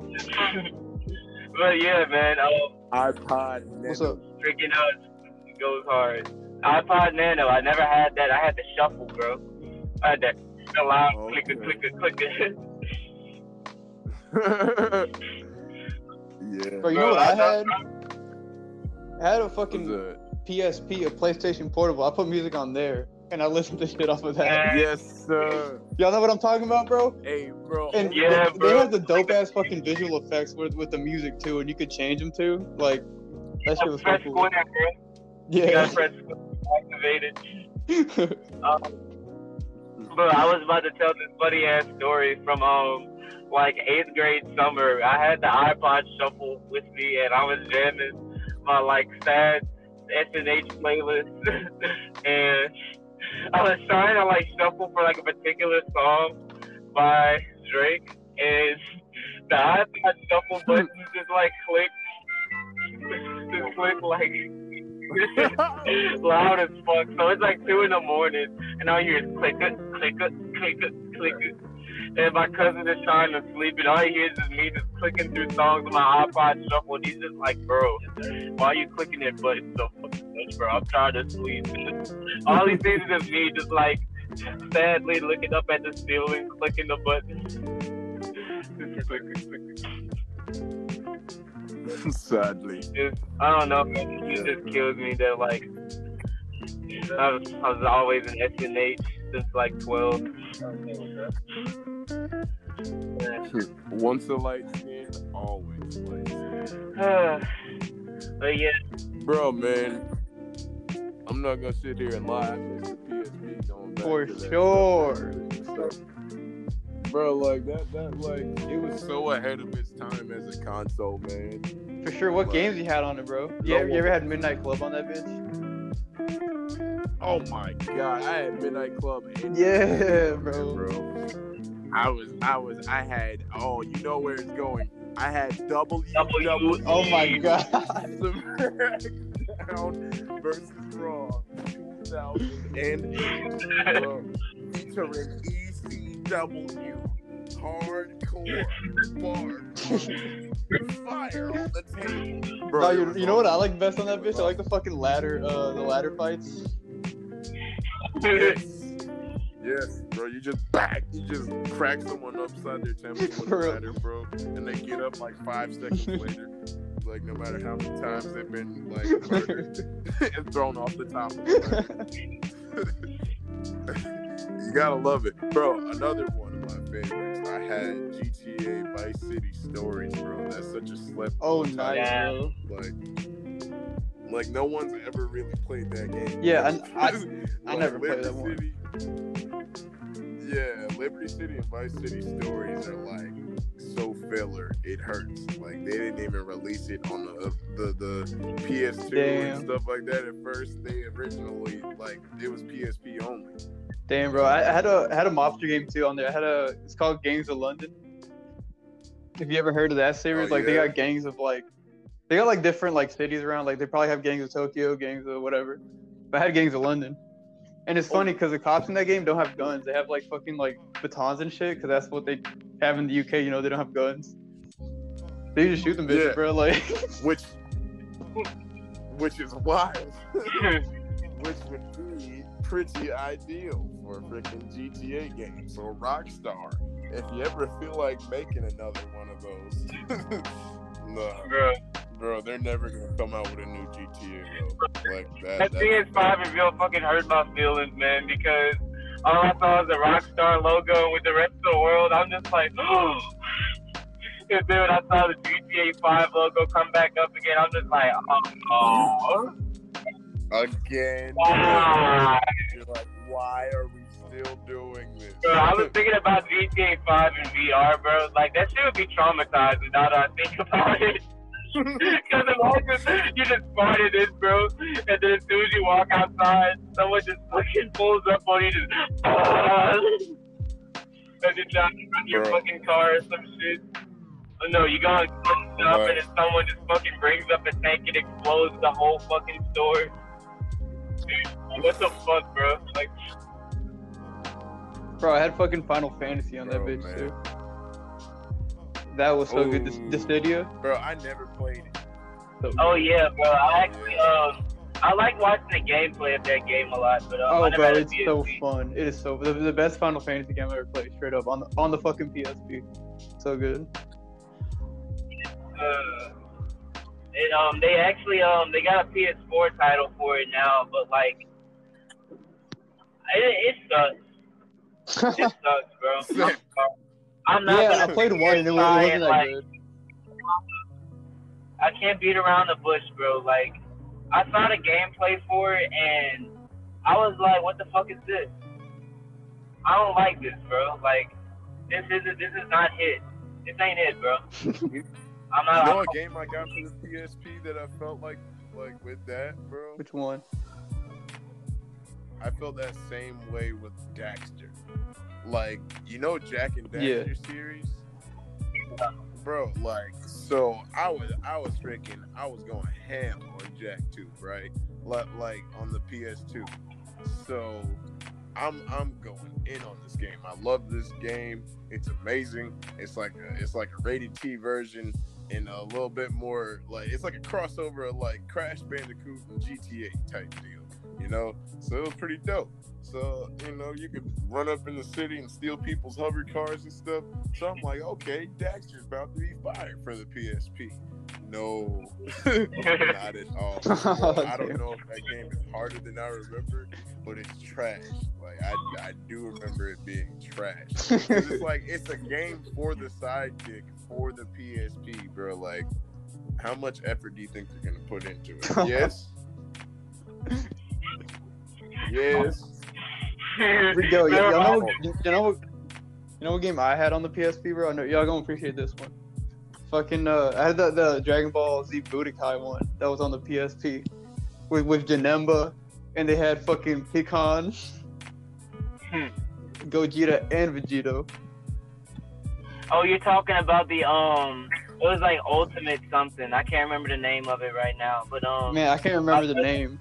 B: [LAUGHS]
A: but yeah, man, um,
B: iPod
C: What's up?
A: freaking out goes hard. iPod Nano, I never had that. I had the shuffle, bro. I had that loud
B: Okay.
A: clicker, clicker, clicker. [LAUGHS]
B: yeah.
C: Bro, you know what I
A: I-
C: had? I had a fucking? PSP, a PlayStation Portable. I put music on there, and I listened to shit off of that.
B: Yes, sir.
C: Y'all know what I'm talking about, bro?
B: Hey, bro.
C: And
A: Yeah,
C: they,
A: bro.
C: they had the dope ass fucking visual effects with with the music too, and you could change them too. Like that shit was so
A: press
C: cool.
A: square, bro. You
C: Yeah.
A: gotta press activated. [LAUGHS] Um, bro, I was about to tell this funny ass story from um like eighth grade summer. I had the iPod shuffle with me and I was jamming my like sad SNH playlist [LAUGHS] and I was trying to like shuffle for like a particular song by Drake and the iPod shuffle button just like clicked [LAUGHS] just clicked like [LAUGHS] loud as fuck. So it's like two in the morning, and all you hear is click it, click it, click it, click it. And my cousin is trying to sleep, and all he hears is me just clicking through songs on my iPod shuffle. And he's just like, "Bro, why are you clicking that button so fucking much, bro? I'm trying to sleep." [LAUGHS] all he sees is me, just like sadly looking up at the ceiling, clicking the button. [LAUGHS] [LAUGHS]
B: Sadly.
A: just I don't know, man. It just kills me that like I was, I was always an SNH since like twelve.
B: Once a light skin, always light skin. [SIGHS]
A: but yeah,
B: Bro, man. I'm not gonna sit here and lie. I miss the PSP going back
C: For
B: to
C: sure.
B: Bro, like that, that, like it was so ahead of its time as a console, man.
C: For sure. What
B: Like-
C: games you had on it, bro? You, ever, you ever had Midnight Club on that bitch?
B: Oh my god, I had Midnight Club. and-
C: Yeah, [LAUGHS] bro.
B: bro. I was, I was, I had. Oh, you know where it's going. I had W
A: W-
B: W.
C: Oh my god.
B: SmackDown [LAUGHS] versus Raw 2008, bro, featuring ECW hardcore bar fire on the table. Bro,
C: No, you, you know what I like best on that bitch? I like the fucking ladder, uh, the ladder fights.
B: Yes. Yes, bro. You just back. You just crack someone upside their temple with a ladder, bro, and they get up like five seconds [LAUGHS] later. Like no matter how many times they've been like [LAUGHS] murdered [LAUGHS] and thrown off the top of the ladder. You gotta love it, bro. Another one of my favorites. I had GTA Vice City Stories, bro. That's such a slip.
C: oh,
B: on
C: nice,
B: title.
C: bro.
B: Like, like no one's ever really played that game.
C: Yeah, I- I- [LAUGHS] I
B: Like,
C: never played that
B: Liberty City- Yeah, Liberty City and Vice City stories are like so filler. It hurts. Like they didn't even release it on the uh, the, the PS2
C: Damn.
B: and stuff like that at first. They originally like it was PSP only.
C: Damn, bro. I, I had a I had a mobster game too on there. I had a it's called Gangs of London. If you ever heard of that series,
B: Oh,
C: like they got gangs of like they got like different like cities around. Like they probably have gangs of Tokyo, gangs of whatever. But I had gangs of London. And it's funny oh. because the cops in that game don't have guns. They have like fucking like batons and shit because that's what they have in the UK. You know, they don't have guns. They just shoot them bitches,
B: Yeah.
C: bro. Like, [LAUGHS]
B: Which which is wild. [LAUGHS] which would be pretty ideal for a freaking GTA game. So Rockstar, if you ever feel like making another one of those, [LAUGHS] no,
A: bro.
B: bro, they're never gonna come out with a new GTA though. Like that.
A: That
B: that's-
A: PS5 reveal fucking hurt my feelings, man, because all I saw was the Rockstar logo with the rest of the world. I'm just like, [GASPS] and then when I saw the GTA 5 logo come back up again, I'm just like, oh, oh.
B: Again.
A: why?
B: You're like, why are we still doing this?
A: Bro, I was [LAUGHS] thinking about GTA 5 in VR, bro. Like, that shit would be traumatizing now that I think about it. [LAUGHS] Because imagine you just started this, bro, and then as soon as you walk outside, someone just fucking pulls up on you, just, ah, and then down in your
B: Bro.
A: fucking car or some shit. Oh, no, you go and close up,
B: Right.
A: and then someone just fucking brings up a tank and explodes the whole fucking store. Dude, what the fuck, bro? Like,
C: bro, I had fucking Final Fantasy on that bitch
B: man.
C: too. That was so good.
B: Ooh.
C: This video,
B: Bro, I never played it.
C: So,
A: Oh yeah, bro. I actually um I like watching the gameplay of that game a lot, but um, I
C: oh,
A: never
C: bro,
A: had a
C: it's so fun. It is so the, the best Final Fantasy game I ever played. Straight up on the on the fucking PSP. So good.
A: Uh, it, um, they actually um they got a PS4 title for it now, but like it, it sucks. It [LAUGHS] sucks, bro. [LAUGHS] I'm. I'm not
C: yeah,
A: gonna
C: I played one and it,
A: and
C: wa-
A: try
C: it wasn't that
A: like,
C: good.
A: I can't beat around the bush, bro. Like, I saw the gameplay for it, and I was like, "What the fuck is this? I don't like this, bro. Like, this is this is not it. This ain't it, bro. [LAUGHS] I'm
B: You
A: not.
B: know a game I got for the PSP that I felt like like with that, bro?
C: Which one?
B: I felt that same way with Daxter. Like, you know Jak and Daxter
C: Yeah.
B: Daxter series? Bro, like, so I was I was freaking I was going ham on Jak 2, right? Like like on the PS2. So I'm I'm going in on this game. I love this game. It's amazing. It's like a, it's like a rated T version and a little bit more like it's like a crossover of like Crash Bandicoot and GTA type deal, you know. So it was pretty dope. So you know you could run up in the city and steal people's hover cars and stuff. So I'm like, okay, Daxter's about to be fired for the PSP. No, [LAUGHS] not at all. [LAUGHS] Bro, oh, I don't know if that game is harder than I remember, but it's trash. Like I, I do remember it being trash. [LAUGHS] it's like it's a game for the sidekick for the PSP, bro. Like, how much effort do you think they're gonna put into it? Yes. yes. [LAUGHS]
C: Yo, y- y'all know, you, know, what, you know what game I had on the PSP, bro? I know y'all gonna appreciate this one. Fucking, uh, I had the, the Dragon Ball Z Budokai one that was on the PSP with with Janemba, and they had fucking Pikkon,
A: Hmm.
C: Gogeta, and Vegito.
A: Oh, you're talking about the um. It was like Ultimate something. I can't remember the name of it right now, but um,
C: Man, I can't remember the name.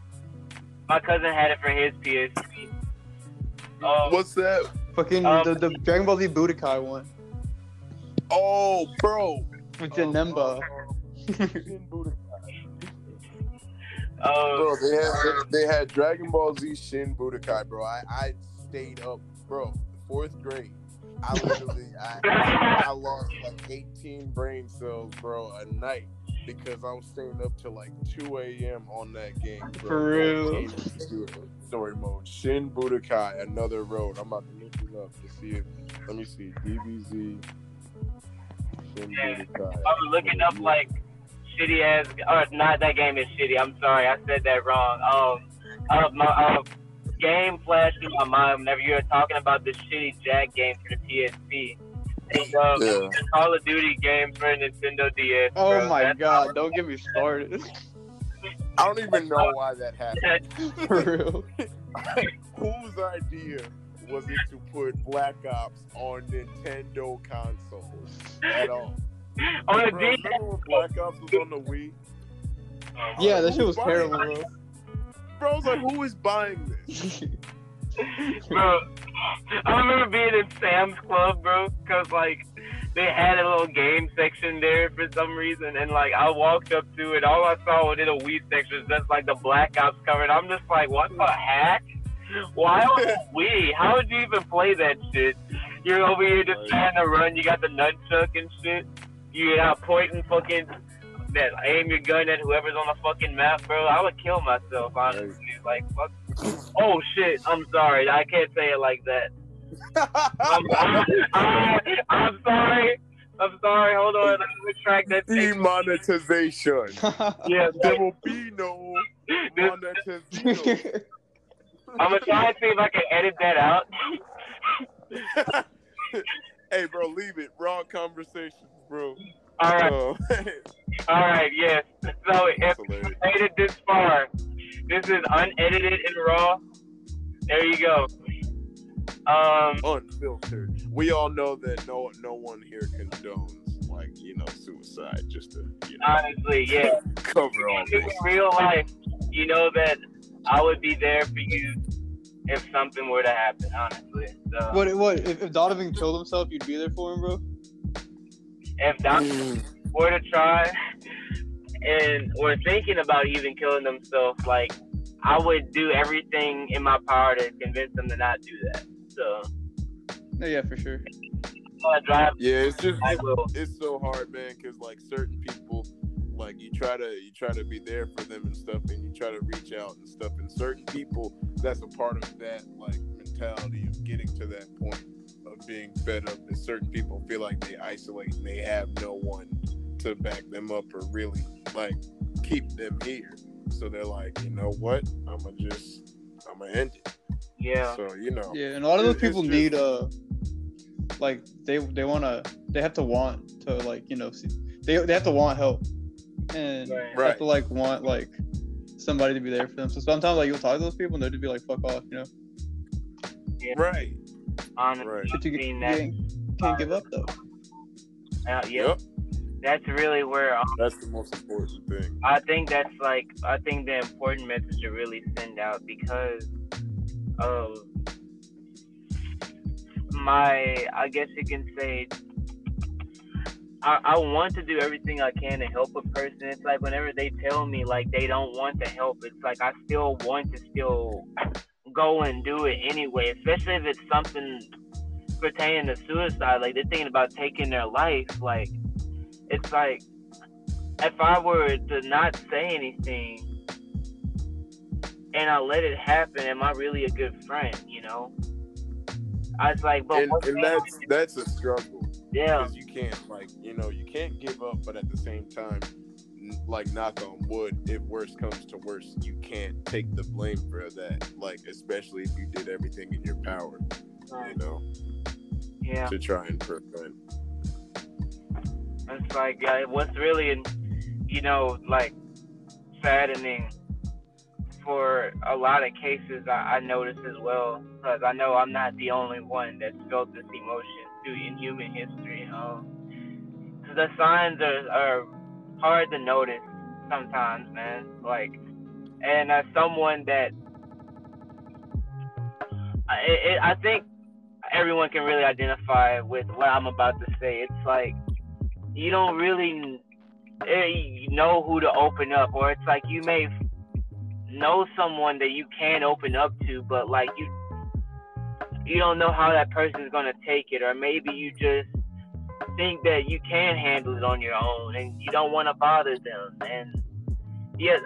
A: my cousin had it for his PSP. Um,
B: What's that?
C: Fucking
A: Um,
C: the, the Dragon Ball Z Budokai one
B: Oh, bro.
C: with Janemba.
B: oh, Bro, [LAUGHS] they had they had Dragon Ball Z Shin Budokai, bro. I, I stayed up, bro. Fourth grade. I literally I I lost like 18 brain cells, bro, a night because I was staying up till like 2 a.m. on that game. Bro.
C: For real?
B: Story mode. Shin Budokai, another road. I'm about to look it up to see if. Let me see. DBZ. Shin
A: Yeah.
B: Budokai.
A: I was looking up like shitty ass. Or not that game is shitty. I'm sorry, I said that wrong. Um, uh, my uh, game flashed in my mind whenever you were talking about the shitty Jak game for the PSP. And, um,
B: Yeah.
A: the Call of Duty game for Nintendo DS.
C: Oh
A: bro.
C: my
A: That's-
C: god, don't get me [LAUGHS] started.
B: I don't even know why that happened. [LAUGHS] [LAUGHS]
C: For real.
B: Whose idea was it to put Black Ops on Nintendo consoles at all?
A: On the
B: Bro,
A: DS.
B: remember when Black Ops was on the Wii?
C: Yeah, that shit was terrible, bro.
B: Bro, I was like, who is buying this?
A: Bro. I remember being in Sam's Club, bro, because like they had a little game section there for some reason, and like I walked up to it, all I saw was in a Wii section just like the Black Ops cover, and I'm just like, what the heck? Why the [LAUGHS] Wii? How would you even play that shit? You're over here just trying to run. You got the nunchuck and shit. You're out uh, pointing fucking that aim your gun at whoever's on the fucking map, bro. I would kill myself, honestly. Like, fuck. Oh shit! I'm sorry. I can't say it like that. I'm, [LAUGHS] I'm, I'm sorry. I'm sorry. Hold on. Let me retract that.
B: Demonetization. [LAUGHS]
A: Yeah.
B: There will be no monetization. [LAUGHS]
A: I'm gonna try and see if I can edit that out.
B: hey, bro, leave it. Raw conversations, bro.
A: All right.
B: Uh, [LAUGHS]
A: All right. Yes. So if
B: that's
A: you made it this far, this is unedited and raw. There you go. Um.
B: unfiltered. We all know that no no one here condones like you know suicide just to you know
A: Honestly, yeah. [LAUGHS]
B: cover all
A: in
B: this.
A: real life, you know that I would be there for you if something were to happen. Honestly, so
C: what? What? If, if Donovan killed himself, you'd be there for him, bro?
A: If doctors mm. were to try and were thinking about even killing themselves, like I would do everything in my power to convince them to not do that. So.
C: No, yeah, for sure.
A: Drive.
B: Yeah, it's just
A: I will.
B: it's so hard, man, because like certain people, like you try to you try to be there for them and stuff, and you try to reach out and stuff, and certain people, that's a part of that like mentality of getting to that point of being fed up. Is certain people feel like they isolate and they have no one to back them up or really like keep them here. So they're like, you know what? I'm gonna just I'm gonna end it.
A: Yeah.
B: So you know,
C: Yeah, and a lot of those people
B: just-
C: need uh, like they they want to they have to want to like you know see, they they have to want help, and
A: Right.
C: have to like want like somebody to be there for them. So sometimes like you'll talk to those people and they'll just be like fuck off, you know.
B: right?
A: Honestly,
B: Right.
C: But you,
A: seen
C: you
A: that.
C: ain't- can't give up though.
A: Uh, yeah,
B: Yep.
A: that's really where um,
B: That's the most important thing.
A: I think that's like I think the important message to really send out because of my I guess you can say I, I want to do everything I can to help a person. It's like whenever they tell me like they don't want to help, it's like I still want to still go and do it anyway, especially if it's something pertaining to suicide. Like they're thinking about taking their life. Like it's like if I were to not say anything and I let it happen, am I really a good friend? You know? I was like, but
B: and, and that's that's a struggle
A: yeah,
B: because you can't like you know you can't give up, but at the same time, like knock on wood, if worse comes to worse, you can't take the blame for that. Like especially if you did everything in your power, you know,
A: yeah.
B: to try and prevent.
A: It's like uh, what's really, you know, like saddening for a lot of cases. I, I noticed as well because I know I'm not the only one that's felt this emotion through in human history. Um, the signs are, are hard to notice sometimes, man. Like, and as someone that I, it, I think everyone can really identify with what I'm about to say. It's like you don't really eh, know who to open up, or it's like you may know someone that you can open up to, but like you you don't know how that person's gonna take it, or maybe you just think that you can handle it on your own, and you don't want to bother them. And yeah,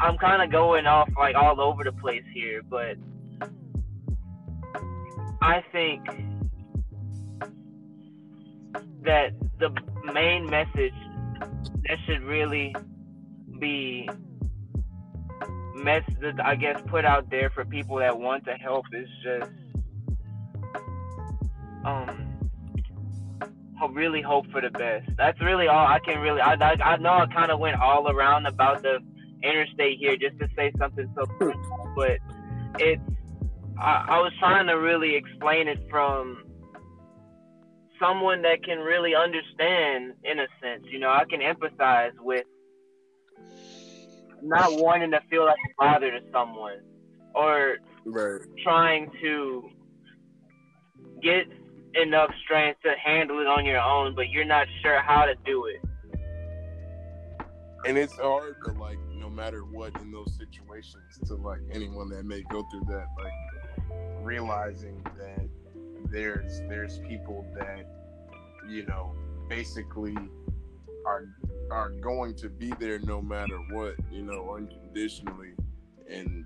A: I'm kind of going off like all over the place here, but I think that the main message that should really be mess I guess put out there for people that want to help is just really hope for the best. That's really all I can really. I I, I know I kind of went all around about the interstate here just to say something so simple, but it's I, I was trying to really explain it from someone that can really understand in a sense. You know, I can empathize with not wanting to feel like a bother to someone or
B: Right.
A: trying to get enough strength to handle it on your own, but you're not sure how to do it.
B: And it's hard to like, no matter what, in those situations, to like anyone that may go through that, like realizing that there's there's people that you know basically are are going to be there no matter what, you know, unconditionally. And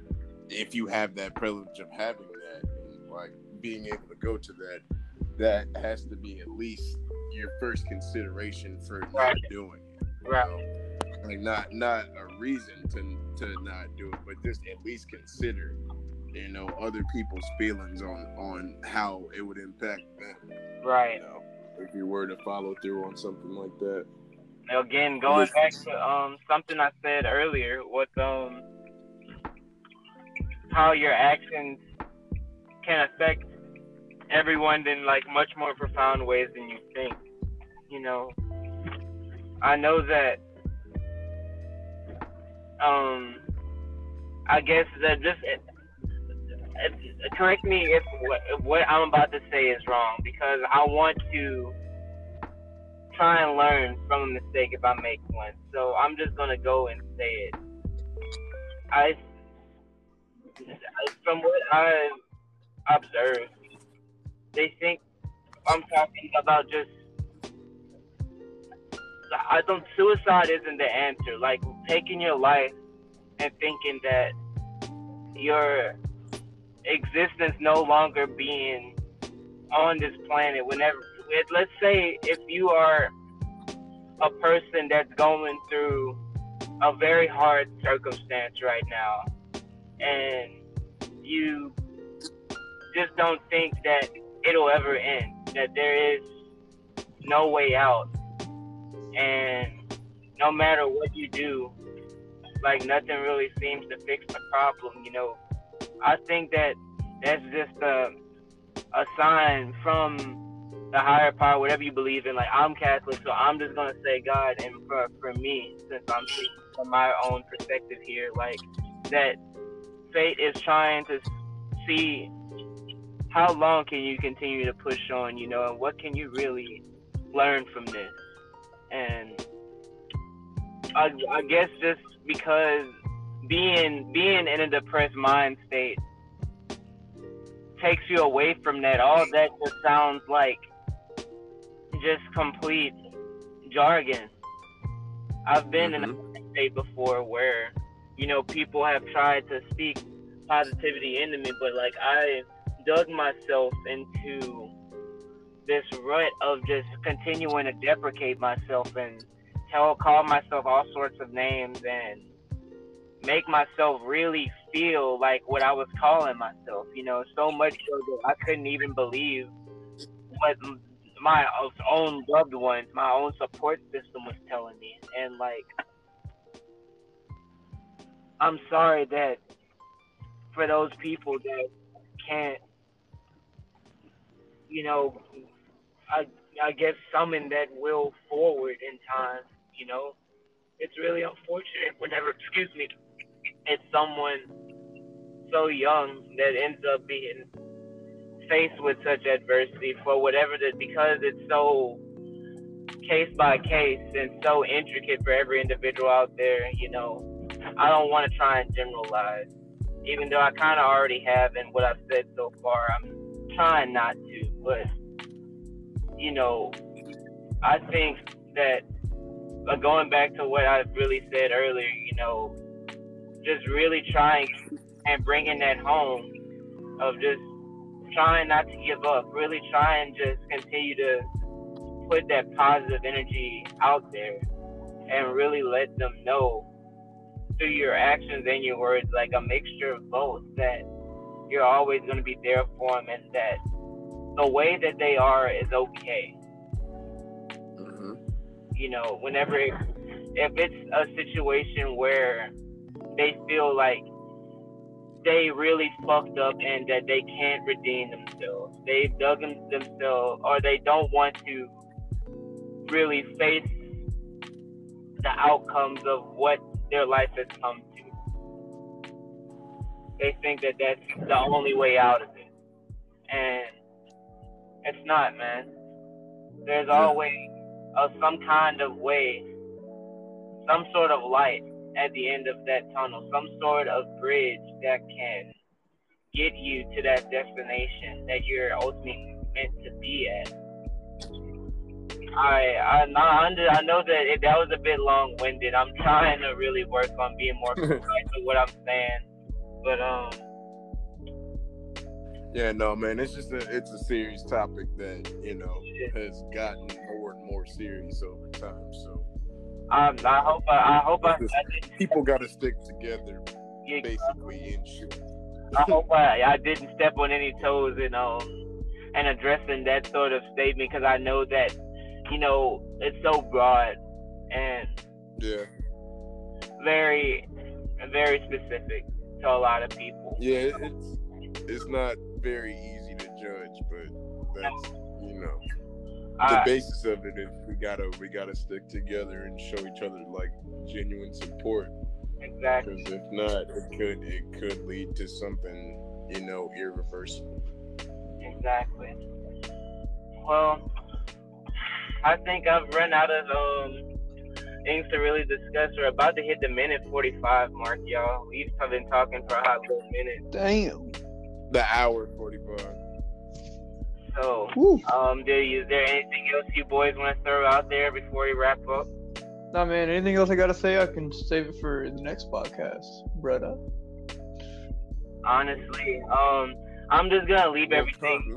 B: if you have that privilege of having that and like being able to go to that, that has to be at least your first consideration for not doing it. you
A: Right.
B: know? Like not not a reason to to not do it, but just at least consider, you know, other people's feelings on on how it would impact them. You
A: Right.
B: know, if you were to follow through on something like that.
A: Again, going back to um something I said earlier with um how your actions can affect everyone in like much more profound ways than you think. You know, I know that um I guess that just it, it, correct me if what, what I'm about to say is wrong because I want to try and learn from a mistake if I make one. So I'm just gonna go and say it. I, from what I observed, they think I'm talking about just. I don't. Suicide isn't the answer. Like taking your life and thinking that your existence no longer being on this planet whenever let's say if you are a person that's going through a very hard circumstance right now and you just don't think that it'll ever end that there is no way out and no matter what you do like nothing really seems to fix the problem you know i think that that's just a a sign from the higher power, whatever you believe in. Like I'm Catholic, so I'm just gonna say God. And for for me, since I'm from my own perspective here, like that fate is trying to see how long can you continue to push on, you know, and what can you really learn from this. And I, I guess just because being being in a depressed mind state takes you away from that. All that just sounds like just complete jargon. I've been mm-hmm. in a state before where, you know, people have tried to speak positivity into me, but like I dug myself into this rut of just continuing to deprecate myself and tell call myself all sorts of names and make myself really feel like what I was calling myself. You know, so much so that I couldn't even believe what my own loved ones, my own support system was telling me. And like, I'm sorry that for those people that can't, you know, I I guess summon that will forward in time. You know, it's really unfortunate whenever, excuse me, it's someone so young that ends up being faced with such adversity for whatever the because it's so case by case and so intricate for every individual out there, you know, I don't want to try and generalize. Even though I kind of already have in what I've said so far, I'm trying not to. But, you know, I think that uh, going back to what I really said earlier, you know, just really trying and bringing that home of just trying not to give up, really trying just continue to put that positive energy out there and really let them know through your actions and your words, like a mixture of both, that you're always going to be there for them and that the way that they are is okay. Mm-hmm. You know, whenever, it, if it's a situation where they feel like they really fucked up and that they can't redeem themselves. They've dug themselves, or they don't want to really face the outcomes of what their life has come to. They think that that's the only way out of it, and it's not, man. There's always a, some kind of way, some sort of light at the end of that tunnel, some sort of bridge that can get you to that destination that you're ultimately meant to be at. I I, I know that it, that was a bit long winded. I'm [LAUGHS] trying to really work on being more [LAUGHS] precise with what I'm saying, but um.
B: Yeah, no, man. It's just a it's a serious topic that you know has gotten more and more serious over time. So
A: um, I hope I, I hope I,
B: I [LAUGHS] people got to stick together, yeah, basically in short.
A: I hope I, I didn't step on any toes in um and addressing that sort of statement because I know that you know it's so broad and
B: yeah
A: very very specific to a lot of people.
B: Yeah, it's it's not very easy to judge, but that's you know the basis of it is we gotta we gotta stick together and show each other like genuine support.
A: Exactly.
B: Because if not, it could it could lead to something you know irreversible.
A: Exactly. Well, I think I've run out of um things to really discuss. We're about to hit the minute 45 mark, y'all. We've been talking for a hot little minute.
C: Damn.
B: The hour forty five.
A: So,
C: Woo.
A: um, do you, is there anything else you boys want to throw out there before we wrap up?
C: Nah, man. Anything else I gotta say? I can save it for the next podcast, brother.
A: Honestly, um, I'm just gonna leave everything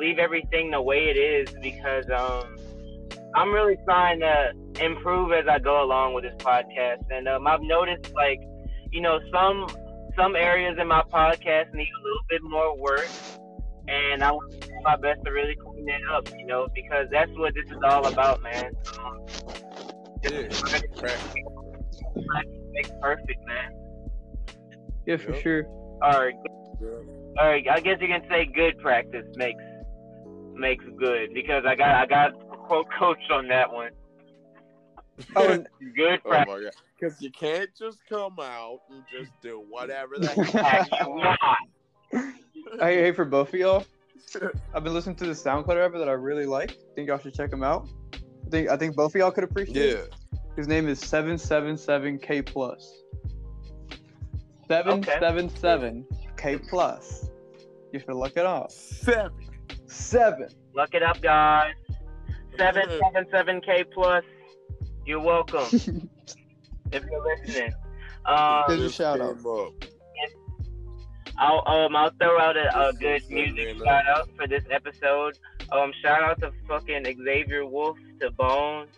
A: leave everything the way it is because um I'm really trying to improve as I go along with this podcast and um I've noticed like you know some some areas in my podcast need a little bit more work and I want to do my best to really clean it up you know because that's what this is all about man. Um,
B: Yeah,
A: makes perfect man.
C: Yeah, for
B: Yep.
C: sure.
A: all right. All right I guess you can say good practice makes makes good because I got I got quote [LAUGHS] coach on that one [LAUGHS]
C: Oh,
A: good
B: Oh
A: practice
B: my god! Because you can't just come out and just do whatever the [LAUGHS]
A: you want.
C: hey, hey, for both of y'all, I've been listening to the SoundCloud rapper that I really like. Think y'all should check him out. I think I think both of y'all could appreciate.
B: Yeah.
C: it. His name is seven seven seven K plus. Seven seven seven K plus. You should look it up.
B: Seven.
C: Seven.
A: Look it up, guys. Seven seven seven K plus. You're welcome [LAUGHS] if you're listening. Um,
C: Good
B: Lift
C: shout out.
B: him up.
A: I'll um I'll throw out a, a good music
B: man.
A: shout out for this episode. Um, shout out to fucking Xavier Wulf, to Bone,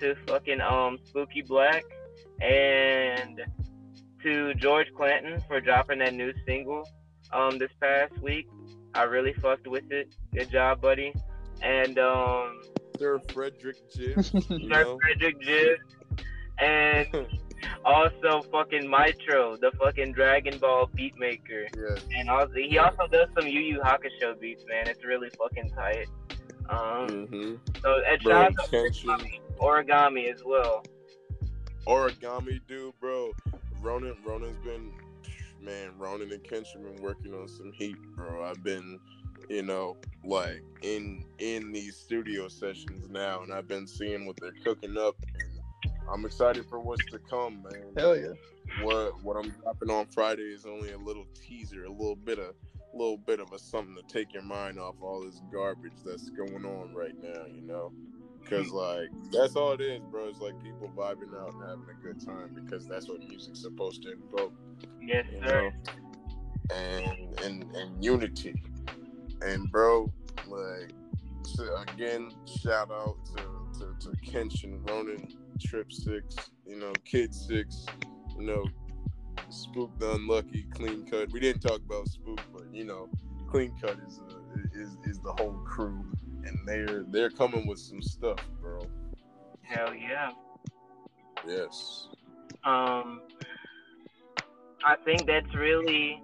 A: to fucking um Spooky Black, and to George Clinton for dropping that new single um this past week. I really fucked with it. Good job, buddy. And um
B: Sir Frederick Jim. [LAUGHS]
A: Sir
B: know?
A: Frederick Jib, and [LAUGHS] also fucking Mitro, the fucking Dragon Ball beat maker.
B: yeah.
A: And also, he also does some Yu Yu Hakusho beats, man. It's really fucking tight. Um,
B: Mm-hmm.
A: so and
B: Bro,
A: shout out to
B: Kenshin,
A: Origami as well.
B: origami dude, bro. Ronan, Ronan's been, man. Ronan and Kenshin been working on some heat, bro. I've been, you know, like in in these studio sessions now, and I've been seeing what they're cooking up. And I'm excited for what's to come, man.
C: Hell yeah.
B: what what I'm dropping on Friday is only a little teaser, a little bit of a little bit of a something to take your mind off all this garbage that's going on right now, you know? Cause like that's all it is, bro. It's like people vibing out and having a good time because that's what music's supposed to invoke,
A: Yes,
B: you
A: sir.
B: know? And and and unity. And bro, like so again, shout out to to, to Kenshin, Ronan, Trip Six, you know, Kid Six, you know, Spook the Unlucky, Clean Cut. We didn't talk about Spook, but you know, Clean Cut is uh, is is the whole crew, and they're they're coming with some stuff, bro.
A: Hell yeah.
B: Yes.
A: Um, I think that's really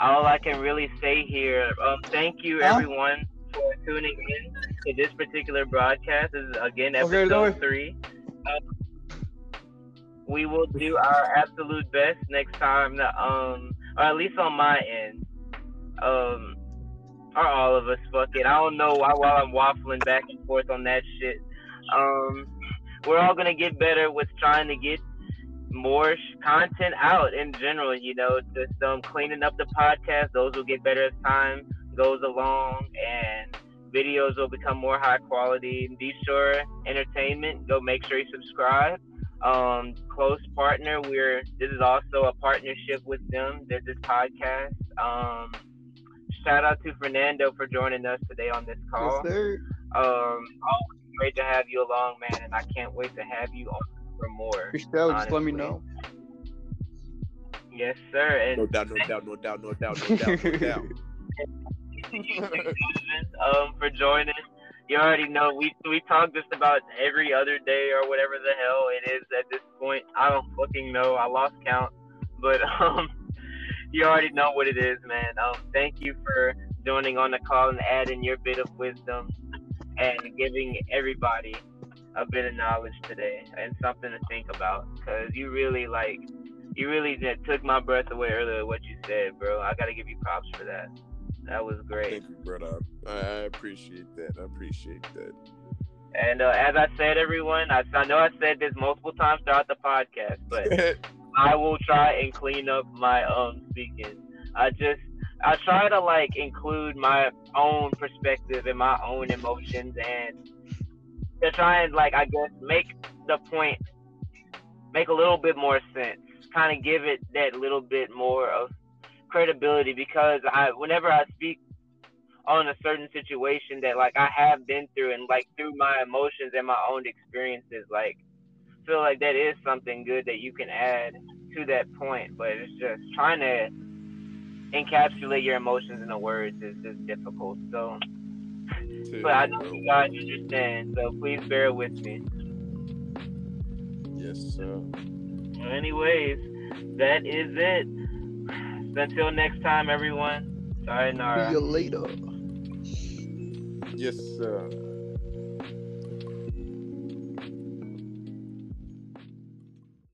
A: all I can really say here. Um, thank you everyone for tuning in to this particular broadcast. This is again episode
C: no.
A: three. Um, we will do our absolute best next time. To, um, or at least on my end. Um, or all of us. Fuck it. I don't know why while I'm waffling back and forth on that shit. Um, we're all gonna get better with trying to get more content out in general. You know, just um, cleaning up the podcast. Those will get better as time goes along, and videos will become more high quality. Be sure entertainment. Go make sure you subscribe. Um, close partner. We're this is also a partnership with them. There's this podcast. Um, shout out to Fernando for joining us today on this call.
C: Yes.
A: Um, always great to have you along, man, and I can't wait to have you on for more.
C: For sure. Just let me know.
A: Yes, sir.
B: No doubt, no doubt, no doubt, no doubt, no doubt, no [LAUGHS] doubt.
A: um, for joining. You already know we we talk just about every other day or whatever the hell it is at this point. I don't fucking know. I lost count, but [LAUGHS] um, you already know what it is, man. Um, thank you for joining on the call and adding your bit of wisdom and giving everybody a bit of knowledge today and something to think about because you really like you really did, took my breath away earlier what you said bro i gotta give you props for that that was great
B: Thank you, brother. I, appreciate that. I appreciate that.
A: And uh, as I said, everyone, I, I know I said this multiple times throughout the podcast, but [LAUGHS] I will try and clean up my um speaking. I just I try to like include my own perspective and my own emotions and to try and like I guess make the point make a little bit more sense. Kind of give it that little bit more of credibility because I whenever I speak on a certain situation that like I have been through and like through my emotions and my own experiences, like feel like that is something good that you can add to that point. But it's just trying to encapsulate your emotions in the words is just difficult. So but I know you guys understand, so please bear with me.
B: Yes, sir.
A: Anyways, that is it. Until next time, everyone. Sayonara.
C: See you later.
B: Yes, sir.